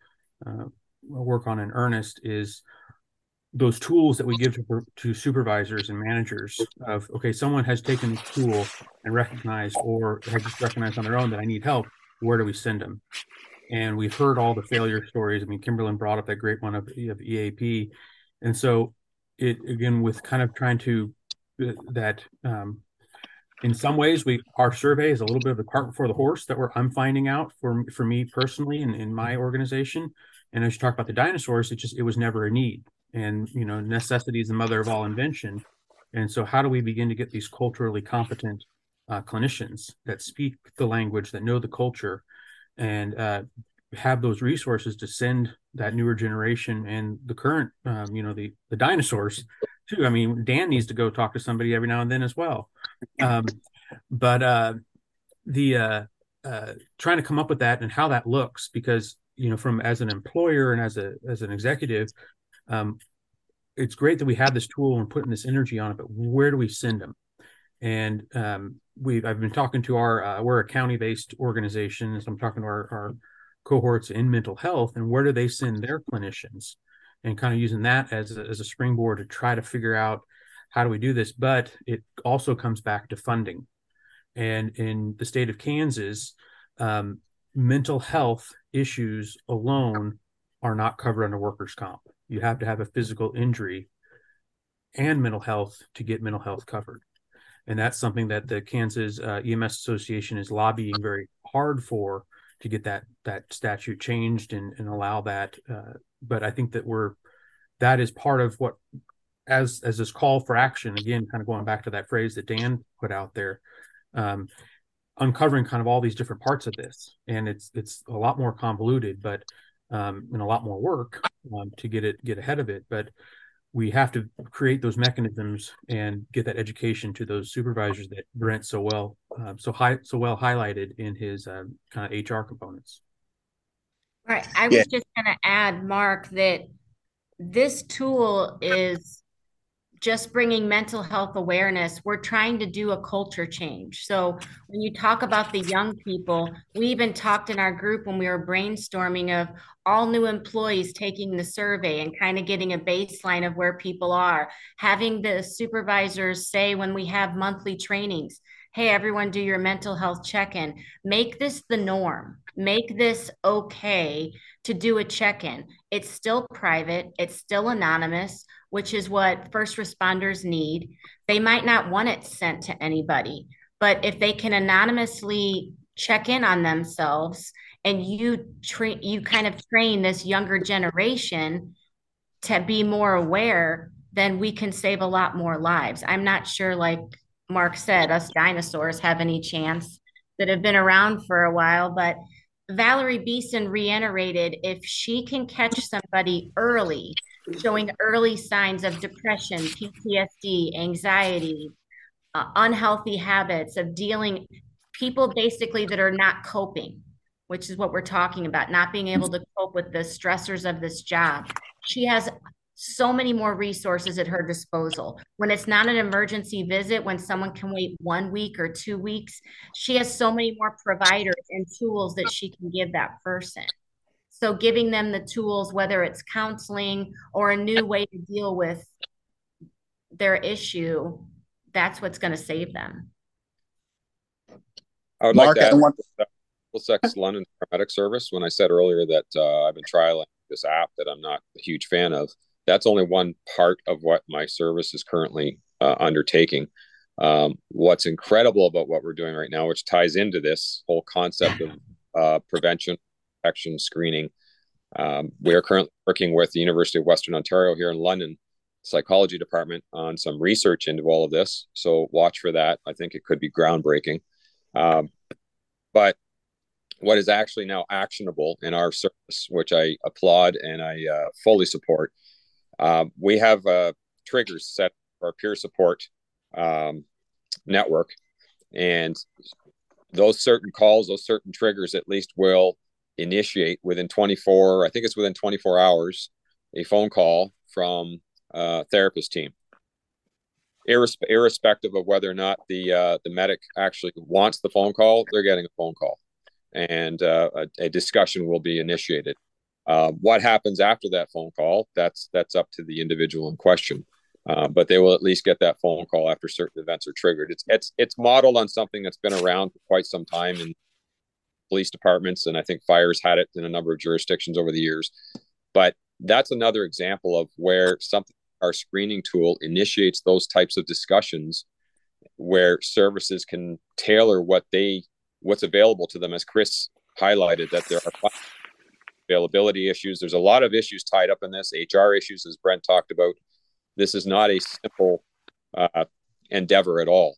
uh, work on in earnest is those tools that we give to, to supervisors and managers of, okay, someone has taken this tool and recognized or has just recognized on their own that I need help. Where do we send them? And we've heard all the failure stories. I mean, Kimberlyn brought up that great one of, of EAP. And so it, again, with kind of trying to that um, in some ways we our survey is a little bit of the cart before the horse that we're I'm finding out for for me personally and in my organization. And as you talk about the dinosaurs, it just it was never a need. And you know, necessity is the mother of all invention. And so how do we begin to get these culturally competent uh, clinicians that speak the language, that know the culture, and uh, have those resources to send that newer generation and the current, um, you know, the the dinosaurs too. I mean, Dan needs to go talk to somebody every now and then as well. Um, but uh, the uh, uh, trying to come up with that and how that looks, because you know, from as an employer and as a as an executive, um, it's great that we have this tool and putting this energy on it. But where do we send them? And um, we I've been talking to our uh, we're a county based organization, so I'm talking to our, our cohorts in mental health and where do they send their clinicians and kind of using that as a, as a springboard to try to figure out how do we do this but it also comes back to funding and in the state of kansas um, mental health issues alone are not covered under workers comp you have to have a physical injury and mental health to get mental health covered and that's something that the kansas uh, ems association is lobbying very hard for to get that that statute changed and, and allow that. Uh, but I think that we're that is part of what as as this call for action again, kind of going back to that phrase that Dan put out there, um, uncovering kind of all these different parts of this, and it's it's a lot more convoluted, but um, and a lot more work um, to get it get ahead of it, but we have to create those mechanisms and get that education to those supervisors that Brent so well um, so high so well highlighted in his um, kind of HR components. Right. I was just going to add, Mark, that this tool is just bringing mental health awareness. We're trying to do a culture change. So when you talk about the young people, we even talked in our group when we were brainstorming of all new employees taking the survey and kind of getting a baseline of where people are, having the supervisors say when we have monthly trainings, hey, everyone, do your mental health check in. Make this the norm. Make this okay to do a check in. It's still private, it's still anonymous, which is what first responders need. They might not want it sent to anybody, but if they can anonymously check in on themselves and you you kind of train this younger generation to be more aware then we can save a lot more lives i'm not sure like mark said us dinosaurs have any chance that have been around for a while but valerie beeson reiterated if she can catch somebody early showing early signs of depression ptsd anxiety uh, unhealthy habits of dealing people basically that are not coping which is what we're talking about, not being able to cope with the stressors of this job. She has so many more resources at her disposal. When it's not an emergency visit, when someone can wait one week or two weeks, she has so many more providers and tools that she can give that person. So, giving them the tools, whether it's counseling or a new way to deal with their issue, that's what's going to save them. I would Mark, like to I want add Middlesex London paramedic service. When I said earlier that uh, I've been trialing this app that I'm not a huge fan of, that's only one part of what my service is currently uh, undertaking. Um, what's incredible about what we're doing right now, which ties into this whole concept of uh, prevention, action, screening. Um, we are currently working with the University of Western Ontario here in London psychology department on some research into all of this. So watch for that. I think it could be groundbreaking. Um, but what is actually now actionable in our service, which I applaud and I uh, fully support. Um, we have uh, triggers set for our peer support um, network, and those certain calls, those certain triggers at least will initiate within 24, I think it's within 24 hours, a phone call from a therapist team. Irrespe- irrespective of whether or not the uh, the medic actually wants the phone call, they're getting a phone call, and uh, a, a, discussion will be initiated. Uh, what happens after that phone call? That's that's up to the individual in question. Uh, but they will at least get that phone call after certain events are triggered. It's it's it's modeled on something that's been around for quite some time in police departments, and I think fires had it in a number of jurisdictions over the years. But that's another example of where something our screening tool initiates those types of discussions where services can tailor what they what's available to them as chris highlighted that there are availability issues. There's a lot of issues tied up in this. Hr issues as brent talked about. This is not a simple uh, endeavor at all.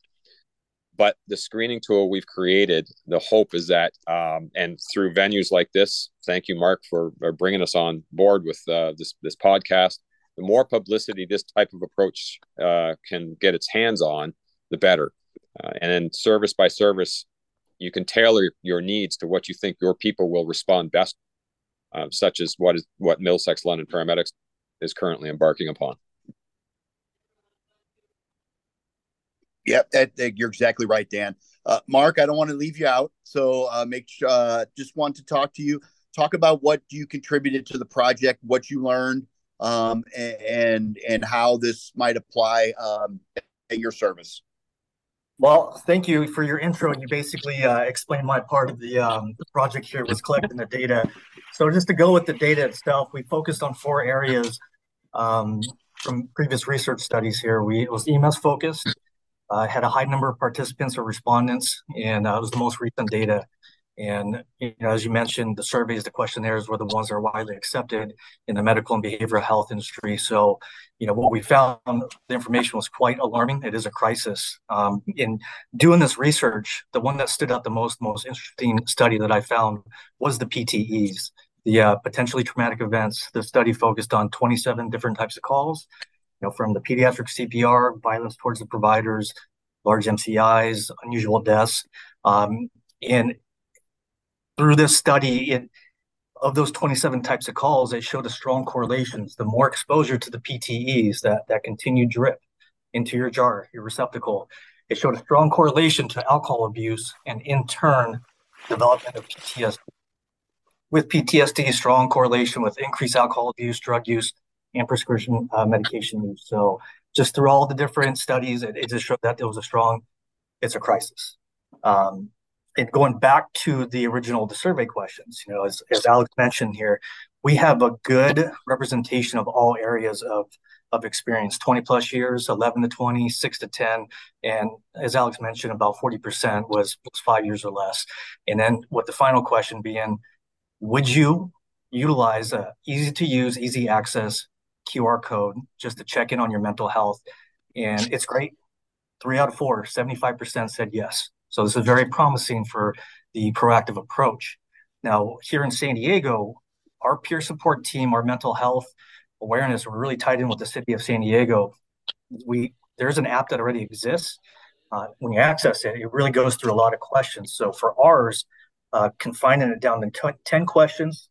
But the screening tool we've created the hope is that um, and through venues like this thank you mark for, bringing us on board with uh, this this podcast. The more publicity this type of approach uh, can get its hands on, the better. Uh, and then service by service, you can tailor your needs to what you think your people will respond best, uh, such as what is what Middlesex London Paramedics is currently embarking upon. Yep, that, that, you're exactly right, Dan. Uh, Mark, I don't want to leave you out, so uh, make sure. Uh, just want to talk to you. Talk about what you contributed to the project, what you learned, um, and and how this might apply um, at your service. Well, thank you for your intro. You basically uh, explained my part of the, um, the project here was collecting the data. So just to go with the data itself, we focused on four areas um, from previous research studies here. We it was EMS focused, uh, had a high number of participants or respondents, and uh, it was the most recent data. And you know, as you mentioned, the surveys, the questionnaires were the ones that are widely accepted in the medical and behavioral health industry. So, you know, what we found, the information was quite alarming. It is a crisis. Um, in doing this research, the one that stood out the most, most interesting study that I found was the PTEs, the uh, potentially traumatic events. The study focused on 27 different types of calls, you know, from the pediatric CPR, violence towards the providers, large MCIs, unusual deaths. Um, and through this study, it, of those 27 types of calls, it showed a strong correlations. The more exposure to the PTEs, that, that continued drip into your jar, your receptacle, it showed a strong correlation to alcohol abuse and in turn, development of PTSD. With PTSD, strong correlation with increased alcohol abuse, drug use, and prescription uh, medication use. So just through all the different studies, it, it, just showed that there was a strong, it's a crisis. Um, and going back to the original the survey questions, you know, as, as Alex mentioned here, we have a good representation of all areas of of experience 20 plus years 11 to 20 6 to 10 and as alex mentioned about 40% was, was five years or less. And then with the final question being would you utilize a easy to use easy access qr code just to check in on your mental health? And it's great. Three out of four 75% said yes so this is very promising for the proactive approach. Now, here in San Diego, our peer support team, our mental health awareness, we're really tied in with the city of San Diego. We there's an app that already exists. Uh, when you access it, it really goes through a lot of questions. So for ours, uh, confining it down to t- 10 questions,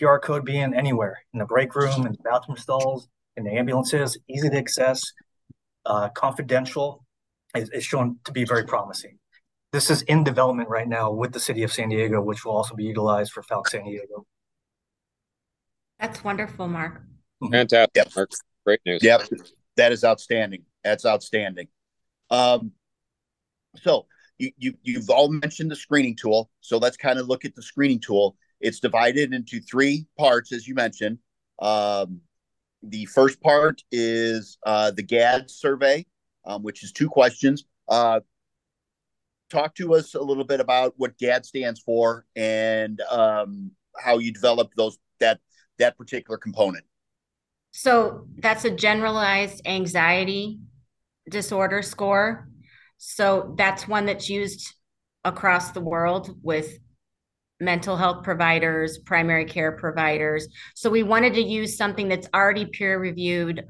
QR code being anywhere in the break room, in the bathroom stalls, in the ambulances, easy to access, uh, confidential, is, is shown to be very promising this is in development right now with the city of San Diego, which will also be utilized for Falck San Diego. That's wonderful, Mark. Mm-hmm. Fantastic, yep. Mark. Great news. Yep, that is outstanding. That's outstanding. Um, so you, you you've all mentioned the screening tool. So let's kind of look at the screening tool. It's divided into three parts, as you mentioned. Um, the first part is uh, the GAD survey, um, which is two questions. Uh, talk to us a little bit about what GAD stands for and um, how you developed those that that particular component. So that's a generalized anxiety disorder score. So that's one that's used across the world with mental health providers, primary care providers. So we wanted to use something that's already peer reviewed,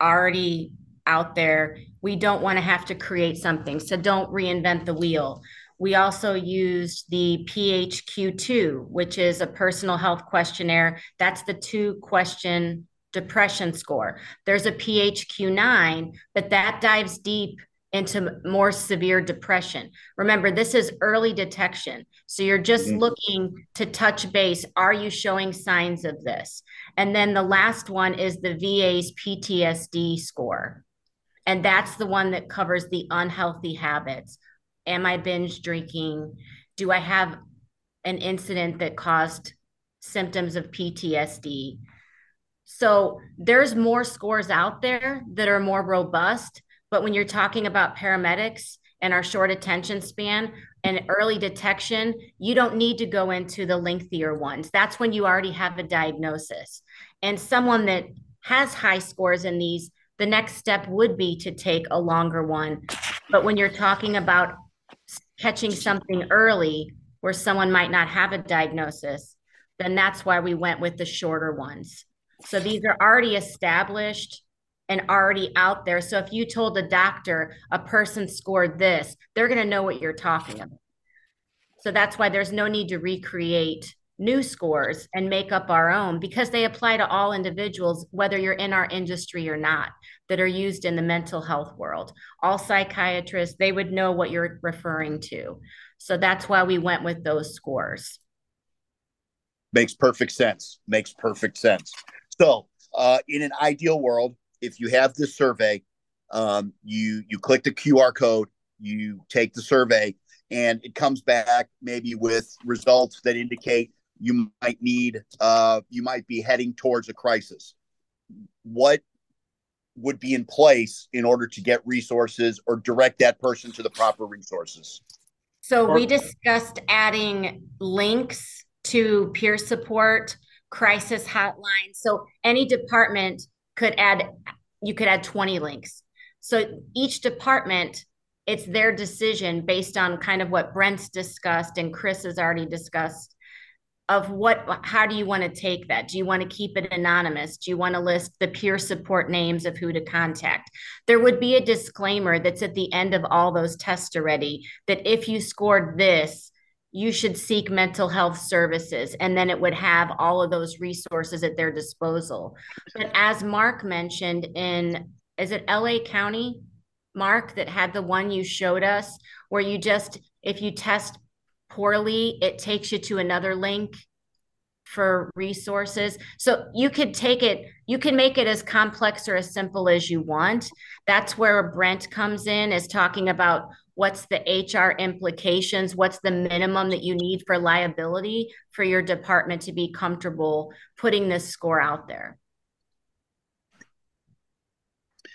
already out there. We don't want to have to create something. So don't reinvent the wheel. We also used the PHQ2, which is a personal health questionnaire. That's the two question depression score. There's a PHQ9, but that dives deep into more severe depression. Remember, this is early detection. So you're just mm-hmm. looking to touch base. Are you showing signs of this? And then the last one is the VA's PTSD score. And that's the one that covers the unhealthy habits. Am I binge drinking? Do I have an incident that caused symptoms of PTSD? So there's more scores out there that are more robust but when you're talking about paramedics and our short attention span and early detection, you don't need to go into the lengthier ones. That's when you already have a diagnosis. And someone that has high scores in these, the next step would be to take a longer one. But when you're talking about catching something early where someone might not have a diagnosis, then that's why we went with the shorter ones. So these are already established and already out there. So if you told a doctor a person scored this, they're going to know what you're talking about. So that's why there's no need to recreate new scores and make up our own because they apply to all individuals, whether you're in our industry or not, that are used in the mental health world. All psychiatrists, they would know what you're referring to. So that's why we went with those scores. Makes perfect sense. Makes perfect sense. So, uh, in an ideal world, if you have this survey, um, you you click the QR code, you take the survey, and it comes back maybe with results that indicate you might need uh, you might be heading towards a crisis. What would be in place in order to get resources or direct that person to the proper resources? So we discussed adding links to peer support, crisis hotline. So any department could add you could add 20 links so each department it's their decision based on kind of what brent's discussed and chris has already discussed of what how do you want to take that? Do you want to keep it anonymous? Do you want to list the peer support names of who to contact? There would be a disclaimer that's at the end of all those tests already that if you scored this you should seek mental health services and then it would have all of those resources at their disposal. But as mark mentioned in is it la county mark that had the one you showed us where you just if you test poorly it takes you to another link for resources so you could take it you can make it as complex or as simple as you want that's where brent comes in is talking about what's the HR implications, what's the minimum that you need for liability for your department to be comfortable putting this score out there.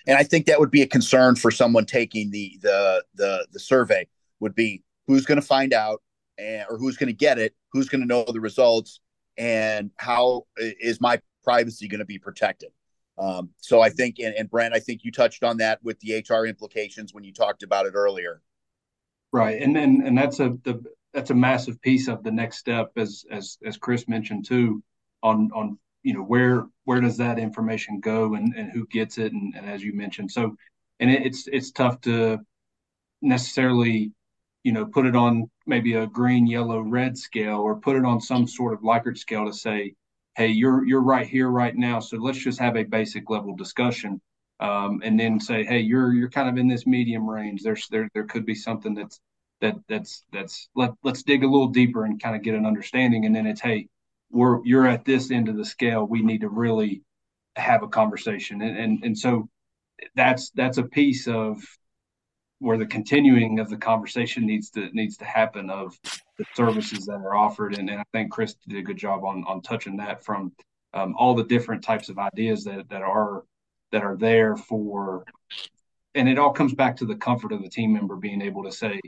And I think that would be a concern for someone taking the the the the survey would be who's going to find out and or who's going to get it, who's going to know the results and how is my privacy going to be protected. Um, so I think, and, and Brent, I think you touched on that with the HR implications when you talked about it earlier. Right, and and and that's a the that's a massive piece of the next step, as as as Chris mentioned too, on on you know where where does that information go and and who gets it, and, and as you mentioned, so and it, it's it's tough to necessarily you know put it on maybe a green, yellow, red scale, or put it on some sort of Likert scale to say, hey, you're you're right here right now, so let's just have a basic level discussion um, and then say, hey, you're you're kind of in this medium range. There's there there could be something that's that that's that's let let's dig a little deeper and kind of get an understanding. And then it's hey, we're you're at this end of the scale. We need to really have a conversation. And and and so that's that's a piece of where the continuing of the conversation needs to needs to happen of the services that are offered. And, and I think Chris did a good job on on touching that from um, all the different types of ideas that that are that are there for and it all comes back to the comfort of the team member being able to say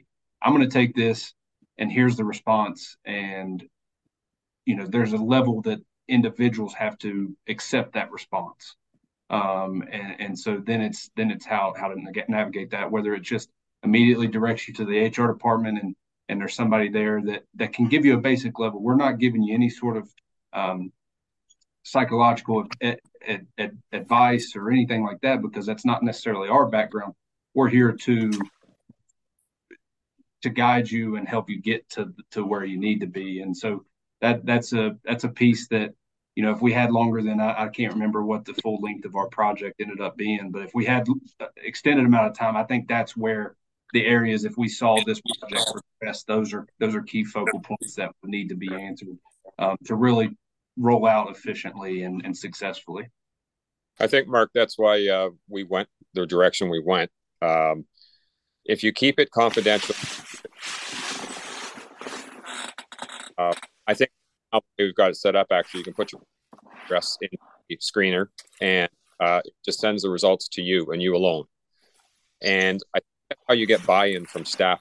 i'm going to take this and here's the response and you know there's a level that individuals have to accept that response um, and, and so then it's then it's how how to navigate that whether it just immediately directs you to the hr department and and there's somebody there that that can give you a basic level we're not giving you any sort of um, psychological ad, ad, ad, advice or anything like that because that's not necessarily our background. We're here to to guide you and help you get to to where you need to be. And so that that's a that's a piece that you know if we had longer than I, I can't remember what the full length of our project ended up being, but if we had extended amount of time, I think that's where the areas if we saw this project progress, those are those are key focal points that would need to be answered um, to really roll out efficiently and, and successfully. I think, Mark, that's why uh, we went the direction we went. Um, if you keep it confidential, uh, I think we've got it set up. Actually, you can put your address in the screener, and uh, it just sends the results to you and you alone. And I think how you get buy-in from staff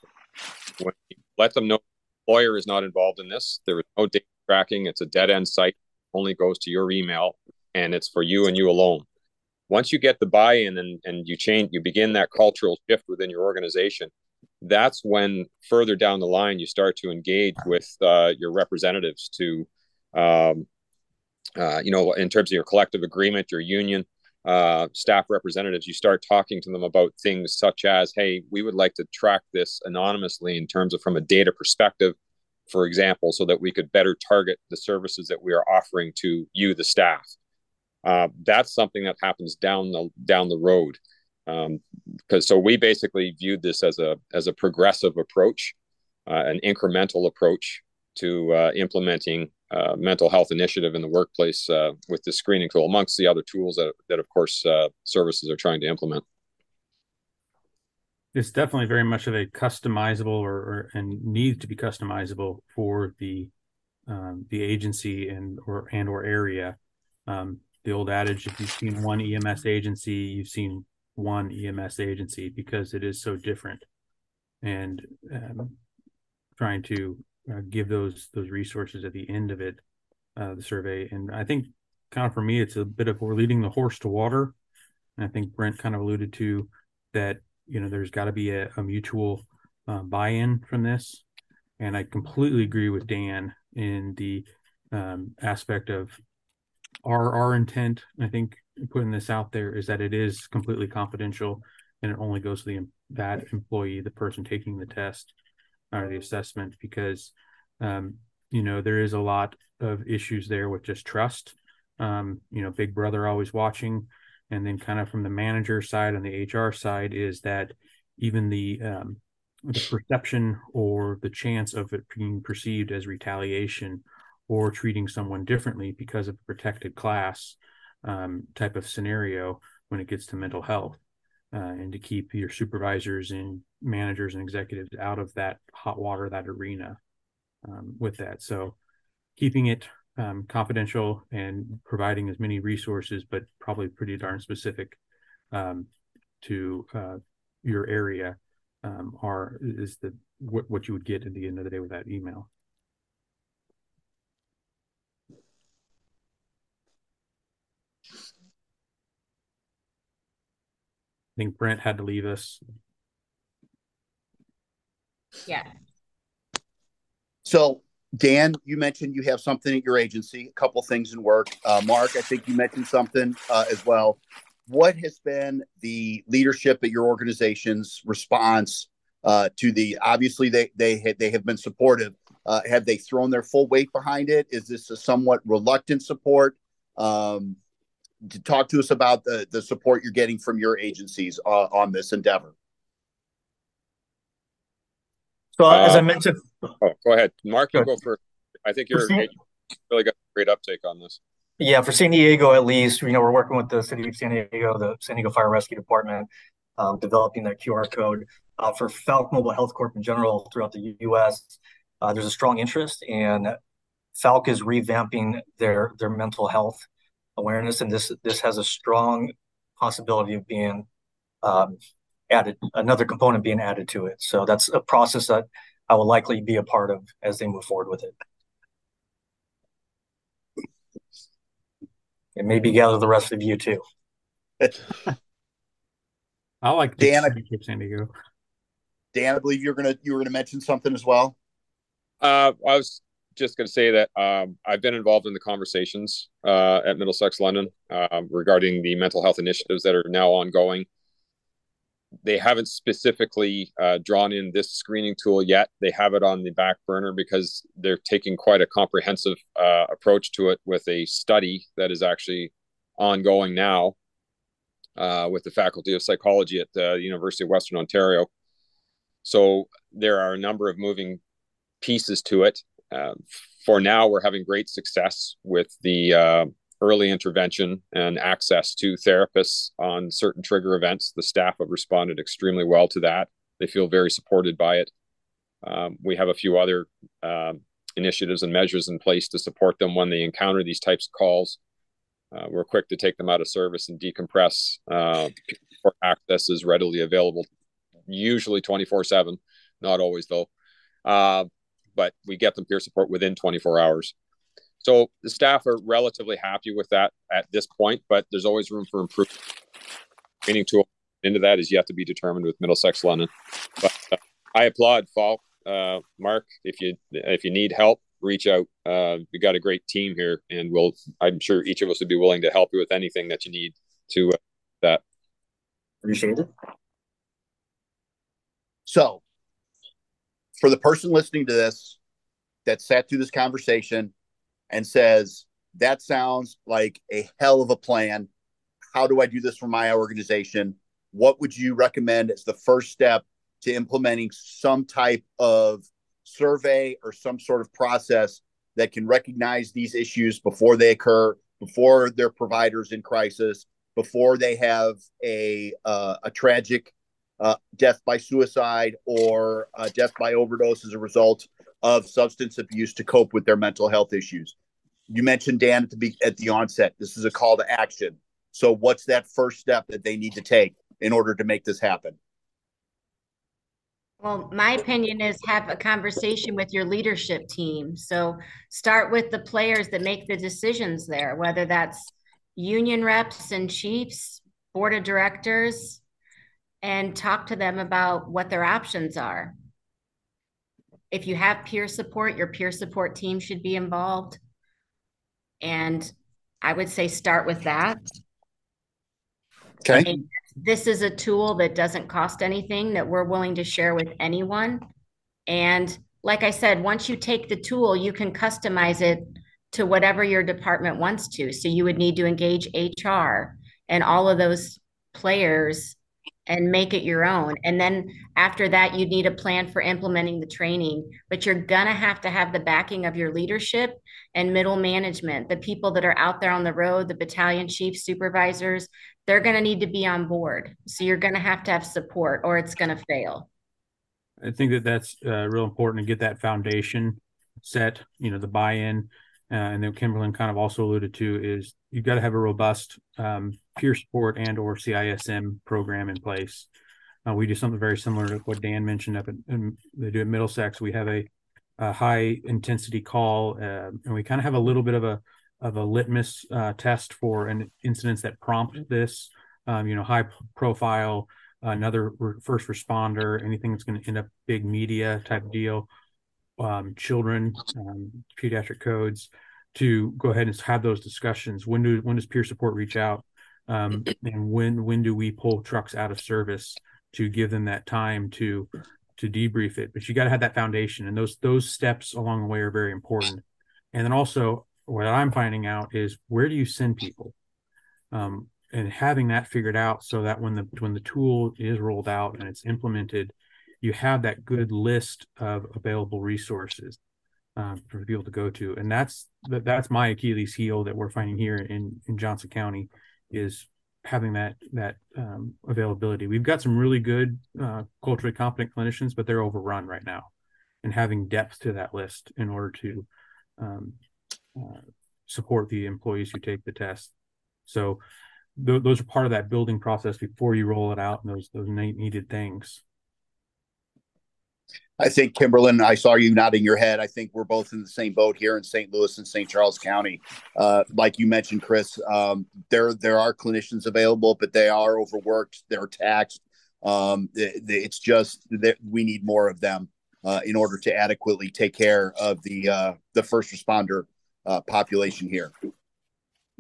when you let them know the lawyer is not involved in this. There is no data tracking. It's a dead end site. Only goes to your email, and it's for you and you alone once you get the buy-in and, and you change you begin that cultural shift within your organization that's when further down the line you start to engage with uh, your representatives to um, uh, you know in terms of your collective agreement your union uh, staff representatives you start talking to them about things such as hey we would like to track this anonymously in terms of from a data perspective for example so that we could better target the services that we are offering to you the staff. Uh, that's something that happens down the down the road because um, so we basically viewed this as a as a progressive approach uh, an incremental approach to uh, implementing uh, mental health initiative in the workplace uh, with the screening tool amongst the other tools that, that of course uh, services are trying to implement. It's definitely very much of a customizable or, or and needs to be customizable for the um, the agency and or and or area. Um, the old adage if you've seen one EMS agency, you've seen one EMS agency because it is so different. And um, trying to uh, give those those resources at the end of it, uh, the survey. And I think kind of for me, it's a bit of we're leading the horse to water. And I think Brent kind of alluded to that. You know, there's got to be a, a mutual uh, buy-in from this. And I completely agree with Dan in the um, aspect of our our intent, I think, putting this out there is that it is completely confidential and it only goes to the that employee, the person taking the test or the assessment, because um, you know there is a lot of issues there with just trust. Um, you know, Big Brother always watching, and then kind of from the manager side and the HR side is that even the um, the perception or the chance of it being perceived as retaliation or treating someone differently because of a protected class um, type of scenario when it gets to mental health uh, and to keep your supervisors and managers and executives out of that hot water that arena um, with that. So keeping it um, confidential and providing as many resources but probably pretty darn specific um, to uh, your area um, are is the what, what you would get at the end of the day with that email I think Brent had to leave us. Yeah. So, Dan, you mentioned you have something at your agency, a couple things in work. Uh, Mark, I think you mentioned something uh, as well. What has been the leadership at your organization's response uh, to the? Obviously, they they ha- they have been supportive. Uh, have they thrown their full weight behind it? Is this a somewhat reluctant support? Um, to talk to us about the, the support you're getting from your agencies uh, on this endeavor. So uh, as I mentioned, oh, go ahead, Mark. You go first. I think you're San, really got great uptake on this. Yeah, for San Diego at least, you know, we're working with the city of San Diego, the San Diego Fire Rescue Department, um, developing that QR code uh, for Falck Mobile Health Corp in general throughout the U.S. Uh, there's a strong interest, and Falck is revamping their their mental health awareness, and this this has a strong possibility of being um, added, another component being added to it. So that's a process that I will likely be a part of as they move forward with it. And maybe gather the rest of you too. I like Dan. I, San Diego. Dan, I believe you're gonna you were gonna mention something as well. Uh, I was just going to say that um, I've been involved in the conversations uh, at Middlesex London uh, regarding the mental health initiatives that are now ongoing. they haven't specifically uh, drawn in this screening tool yet. They have it on the back burner because they're taking quite a comprehensive uh, approach to it with a study that is actually ongoing now uh, with the Faculty of Psychology at the University of Western Ontario. So there are a number of moving pieces to it. Uh, for now, we're having great success with the uh, early intervention and access to therapists on certain trigger events. The staff have responded extremely well to that. They feel very supported by it. Um, we have a few other um, initiatives and measures in place to support them when they encounter these types of calls. Uh, we're quick to take them out of service and decompress. Uh, access is readily available, usually 24 7, not always though. Uh, but we get them peer support within 24 hours. So the staff are relatively happy with that at this point, but there's always room for improvement. Training tool into that is yet to be determined with Middlesex London. But uh, I applaud Falck, uh, Mark. If you if you need help, reach out. Uh, we got a great team here, and we'll. I'm sure each of us would be willing to help you with anything that you need to uh, that. Appreciate it. So, for the person listening to this that sat through this conversation and says, That sounds like a hell of a plan. How do I do this for my organization? What would you recommend as the first step to implementing some type of survey or some sort of process that can recognize these issues before they occur, before their providers in crisis, before they have a uh, a tragic uh, death by suicide or uh, death by overdose as a result of substance abuse to cope with their mental health issues. You mentioned Dan at the be- at the onset. This is a call to action. So, what's that first step that they need to take in order to make this happen? Well, my opinion is have a conversation with your leadership team. So start with the players that make the decisions there, whether that's union reps and chiefs, board of directors, and talk to them about what their options are. If you have peer support, your peer support team should be involved. And I would say start with that. Okay. this is a tool that doesn't cost anything that we're willing to share with anyone. And like I said, once you take the tool, you can customize it to whatever your department wants to. So you would need to engage HR and all of those players and make it your own. And then after that, you need a plan for implementing the training. But you're going to have to have the backing of your leadership and middle management, the people that are out there on the road, the battalion chiefs, supervisors, they're going to need to be on board. So you're going to have to have support or it's going to fail. I think that that's uh, real important to get that foundation set, you know, the buy in. Uh, and then Kimberlyn kind of also alluded to is you've got to have a robust um, peer support and or CISM program in place. Uh, we do something very similar to what Dan mentioned up in, in they do at Middlesex. We have a, a high intensity call, uh, and we kind of have a little bit of a of a litmus uh, test for an incidents that prompt this. Um, you know, high profile, another re- first responder, anything that's going to end up big media type deal, um, children, um, pediatric codes, to go ahead and have those discussions. When do when does peer support reach out? Um, and when when do we pull trucks out of service to give them that time to to debrief it? But you got to have that foundation and those those steps along the way are very important. And then also what i'm finding out is where do you send people? Um, and having that figured out so that when the when the tool is rolled out and it's implemented you have that good list of available resources um, for people to go to. And that's that's my achilles heel that we're finding here in in johnson county is having that that um, availability. We've got some really good uh, culturally competent clinicians, but they're overrun right now, and having depth to that list in order to um, uh, support the employees who take the test. So th- those are part of that building process before you roll it out, and those those needed things. I think Kimberlyn, I saw you nodding your head. I think we're both in the same boat here in St. Louis and St. Charles County. Uh, like you mentioned, Chris, um, there there are clinicians available, but they are overworked. They're taxed. Um, it's just that we need more of them uh, in order to adequately take care of the uh, the first responder uh, population here.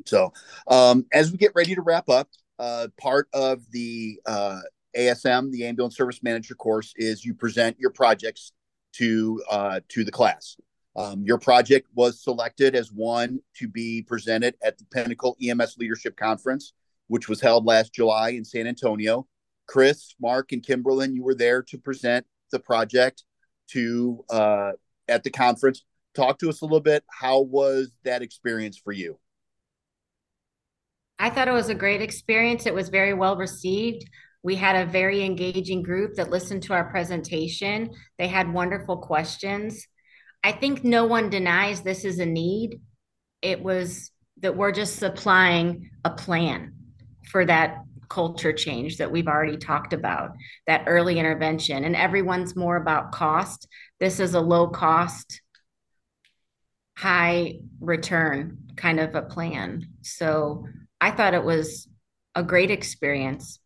So, um, as we get ready to wrap up, uh, part of the uh, ASM, the Ambulance Service Manager course, is you present your projects to uh, to the class. Um, your project was selected as one to be presented at the Pinnacle EMS Leadership Conference, which was held last July in San Antonio. Chris, Mark, and Kimberlyn, you were there to present the project to uh, at the conference. Talk to us a little bit. How was that experience for you? I thought it was a great experience. It was very well received. We had a very engaging group that listened to our presentation. They had wonderful questions. I think no one denies this is a need. It was that we're just supplying a plan for that culture change that we've already talked about, that early intervention. And everyone's more about cost. This is a low cost, high return kind of a plan. So I thought it was a great experience.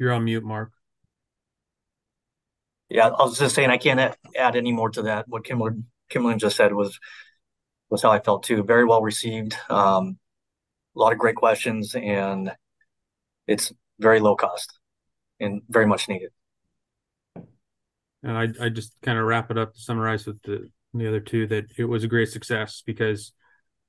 You're on mute, Mark. Yeah, I was just saying I can't add any more to that. What Kimberly Kimberly just said was was how I felt too. Very well received. Um, a lot of great questions, and it's very low cost and very much needed. And I I just kind of wrap it up to summarize with the the other two that it was a great success because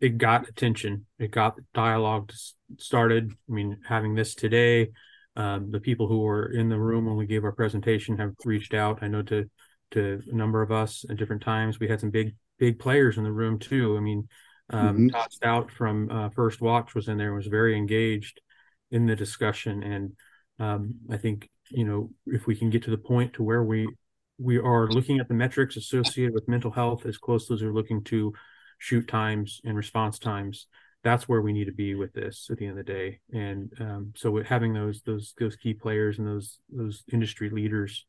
it got attention, it got dialogue started. I mean, having this today um, the people who were in the room when we gave our presentation have reached out. I know to to a number of us at different times. We had some big big players in the room too. I mean, um, mm-hmm. Todd Stout from uh, First Watch was in there and was very engaged in the discussion. And um, I think you know if we can get to the point to where we we are looking at the metrics associated with mental health as close as we're looking to chute times and response times that's where we need to be with this at the end of the day. And um, so with having those those those key players and those those industry leaders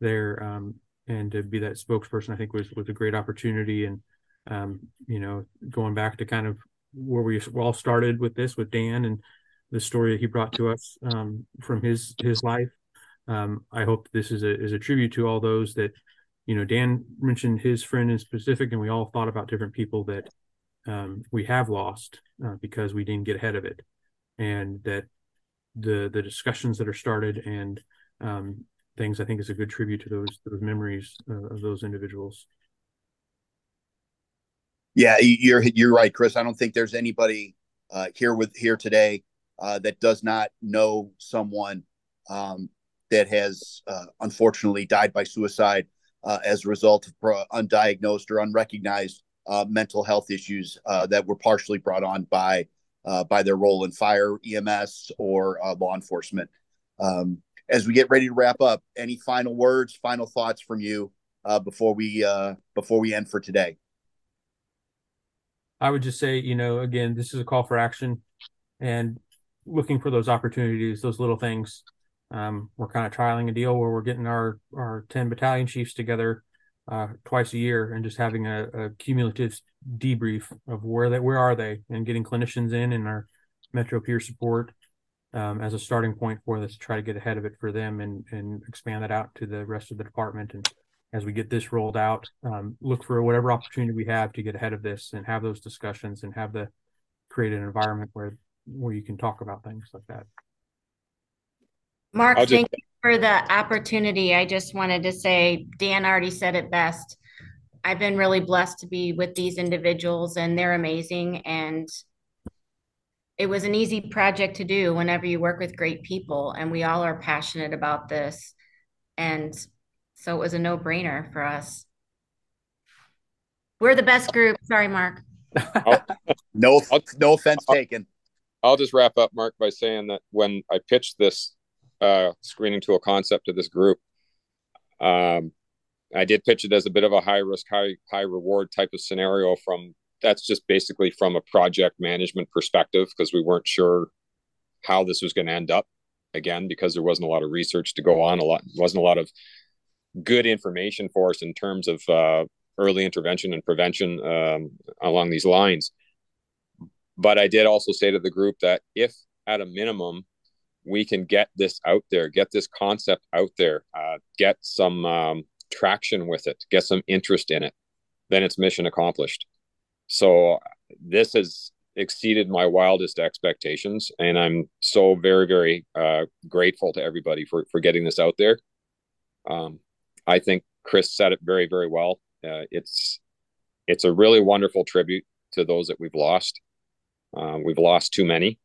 there um, and to be that spokesperson, I think was was a great opportunity. And um, you know, going back to kind of where we all started with this with Dan and the story that he brought to us um, from his his life. Um, I hope this is a is a tribute to all those that you know. Dan mentioned his friend in specific, and we all thought about different people that um, we have lost uh, because we didn't get ahead of it, and that the the discussions that are started and um, things I think is a good tribute to those those memories uh, of those individuals. Yeah, you're you're right, Chris. I don't think there's anybody uh, here with here today uh, that does not know someone um, that has uh, unfortunately died by suicide uh, as a result of undiagnosed or unrecognized uh, mental health issues uh, that were partially brought on by uh, by their role in fire, EMS, or uh, law enforcement. Um, as we get ready to wrap up, any final words, final thoughts from you uh, before we uh, before we end for today? I would just say, you know, again, this is a call for action, and looking for those opportunities, those little things. Um, we're kind of trialing a deal where we're getting our our ten battalion chiefs together uh, twice a year and just having a, a, cumulative debrief of where they where are they and getting clinicians in and our metro peer support um, as a starting point for this to try to get ahead of it for them and and expand that out to the rest of the department. And as we get this rolled out um, look for whatever opportunity we have to get ahead of this and have those discussions and have the create an environment where where you can talk about things like that. Mark, just, thank you for the opportunity. I just wanted to say, Dan already said it best. I've been really blessed to be with these individuals, and they're amazing. And it was an easy project to do whenever you work with great people, and we all are passionate about this. And so it was a no brainer for us. We're the best group. Sorry, Mark. no, no offense taken. I'll just wrap up, Mark, by saying that when I pitched this uh, screening tool concept to this group. Um, I did pitch it as a bit of a high risk, high high reward type of scenario. From that's just basically from a project management perspective because we weren't sure how this was going to end up. Again, because there wasn't a lot of research to go on, a lot wasn't a lot of good information for us in terms of uh, early intervention and prevention um, along these lines. But I did also say to the group that if at a minimum we can get this out there, get this concept out there, uh, get some um, traction with it, get some interest in it, then it's mission accomplished. So this has exceeded my wildest expectations, and I'm so very very uh, grateful to everybody for for getting this out there. Um, I think Chris said it very very well. Uh, it's it's a really wonderful tribute to those that we've lost. Uh, we've lost too many,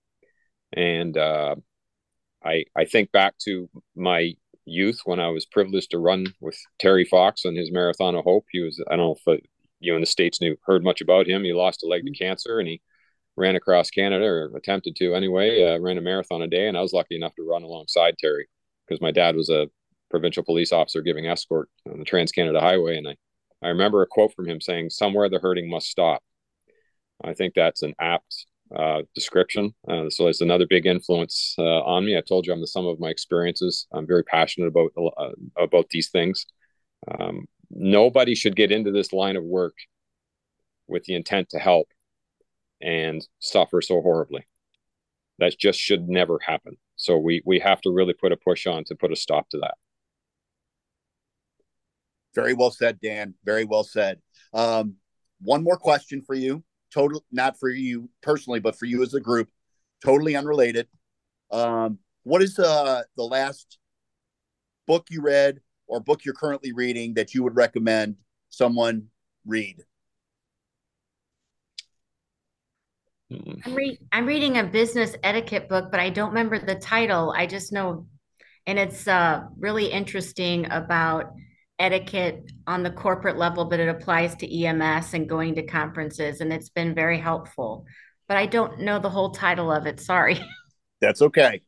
and uh, I I think back to my youth when I was privileged to run with Terry Fox on his Marathon of Hope. He was I don't know if you in the states knew heard much about him. He lost a leg to cancer, and he ran across Canada or attempted to anyway. Uh, ran a marathon a day, and I was lucky enough to run alongside Terry because my dad was a provincial police officer giving escort on the Trans Canada Highway, and I I remember a quote from him saying, "Somewhere the hurting must stop." I think that's an apt uh, description. Uh, so it's another big influence uh, on me. I told you I'm the sum of my experiences. I'm very passionate about uh, about these things. Um, nobody should get into this line of work with the intent to help and suffer so horribly. That just should never happen. So we we have to really put a push on to put a stop to that. Very well said, Dan. Very well said. Um, one more question for you. Total, not for you personally, but for you as a group. Totally unrelated. Um, what is uh, the last book you read or book you're currently reading that you would recommend someone read? I'm, re- I'm reading a business etiquette book, but I don't remember the title. I just know, and it's uh, really interesting about etiquette on the corporate level, but it applies to EMS and going to conferences, and it's been very helpful. But I don't know the whole title of it. Sorry. That's okay.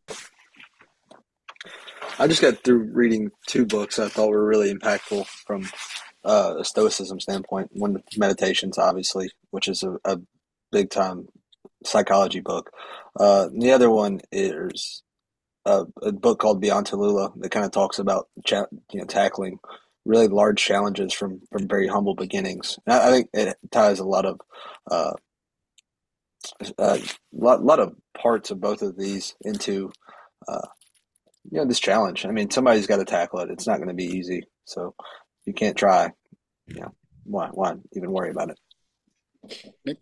I just got through reading two books I thought were really impactful from uh, a stoicism standpoint. One, Meditations, obviously, which is a, a big time psychology book. Uh, the other one is a, a, book called Beyond Tallulah that kind of talks about cha- you know tackling really large challenges from from very humble beginnings. And I, I think it ties a lot of uh, a uh, lot, lot of parts of both of these into uh, you know this challenge. I mean, somebody's got to tackle it. It's not going to be easy. So you can't try. You know, why why even worry about it?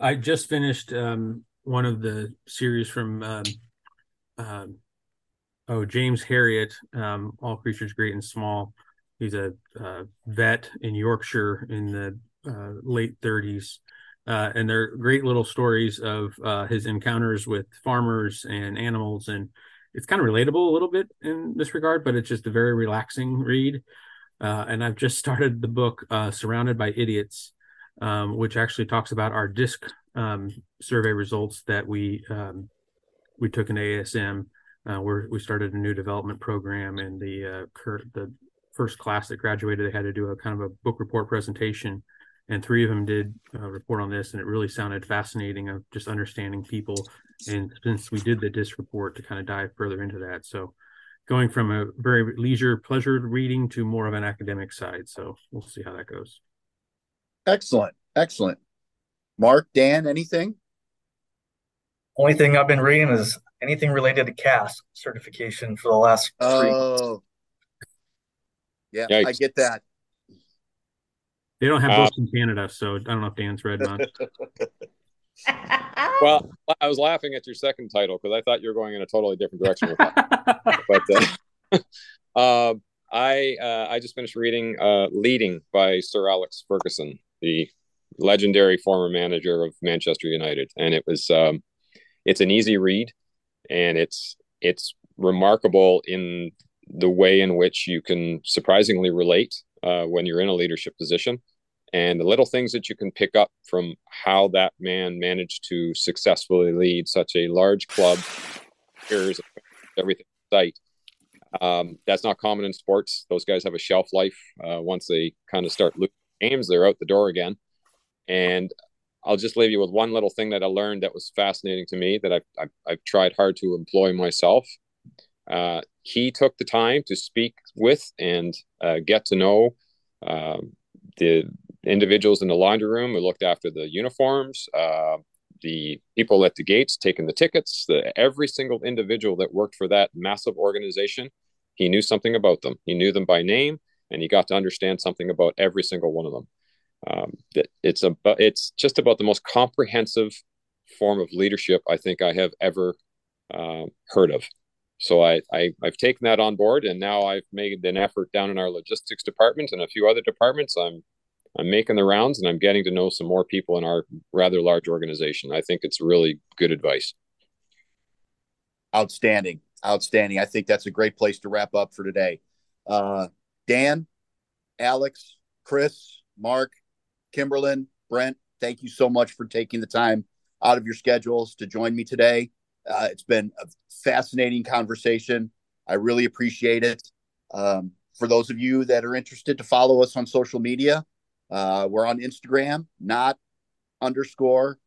I just finished um, one of the series from um, um, oh James Herriot, um, All Creatures Great and Small. He's a uh, vet in Yorkshire in the uh, late 30s. Uh, and they're great little stories of uh, his encounters with farmers and animals and it's kind of relatable a little bit in this regard, but it's just a very relaxing read. Uh, and I've just started the book uh, "Surrounded by Idiots," um, which actually talks about our DISC um, survey results that we um, we took in ASM. Uh, where we started a new development program, and the uh, cur- the first class that graduated, they had to do a kind of a book report presentation, and three of them did uh, report on this, and it really sounded fascinating of just understanding people. And since we did the disc report to kind of dive further into that. So going from a very leisure pleasure reading to more of an academic side. So we'll see how that goes. Excellent. Excellent. Mark dan anything? Only thing i've been reading is anything related to CAAS certification for the last three. oh yeah Yikes. i get that they don't have uh, books in canada so i don't know if dan's read on well, I was laughing at your second title because I thought you were going in a totally different direction with that. but uh, uh, I uh, I just finished reading uh, "Leading" by Sir Alex Ferguson, the legendary former manager of Manchester United, and it was um, it's an easy read, and it's it's remarkable in the way in which you can surprisingly relate uh, when you're in a leadership position and the little things that you can pick up from how that man managed to successfully lead such a large club here's everything sight um, that's not common in sports. Those guys have a shelf life uh, once they kind of start losing games they're out the door again. And i'll just leave you with one little thing that i learned that was fascinating to me that i've, I've, I've tried hard to employ myself uh, he took the time to speak with and uh, get to know um, the individuals in the laundry room who looked after the uniforms, uh, the people at the gates taking the tickets, the, every single individual that worked for that massive organization, he knew something about them. He knew them by name, and he got to understand something about every single one of them. Um, it's a it's just about the most comprehensive form of leadership I think I have ever uh, heard of. So I, I I've taken that on board, and now I've made an effort down in our logistics department and a few other departments. I'm I'm making the rounds, and I'm getting to know some more people in our rather large organization. I think it's really good advice. Outstanding, outstanding. I think that's a great place to wrap up for today. Uh, Dan, Alex, Chris, Mark, Kimberlyn, Brent, thank you so much for taking the time out of your schedules to join me today. Uh, it's been a fascinating conversation. I really appreciate it. Um, for those of you that are interested to follow us on social media, uh, we're on Instagram, not underscore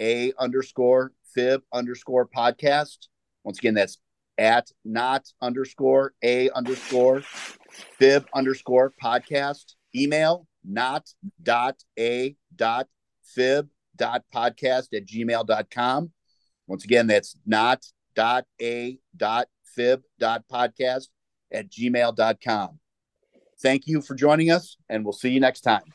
a underscore fib underscore podcast. Once again, that's at not underscore a underscore fib underscore podcast. Email not dot a dot fib dot podcast at gmail.com. Once again, that's not dot a dot fib dot podcast at gmail.com. Thank you for joining us, and we'll see you next time.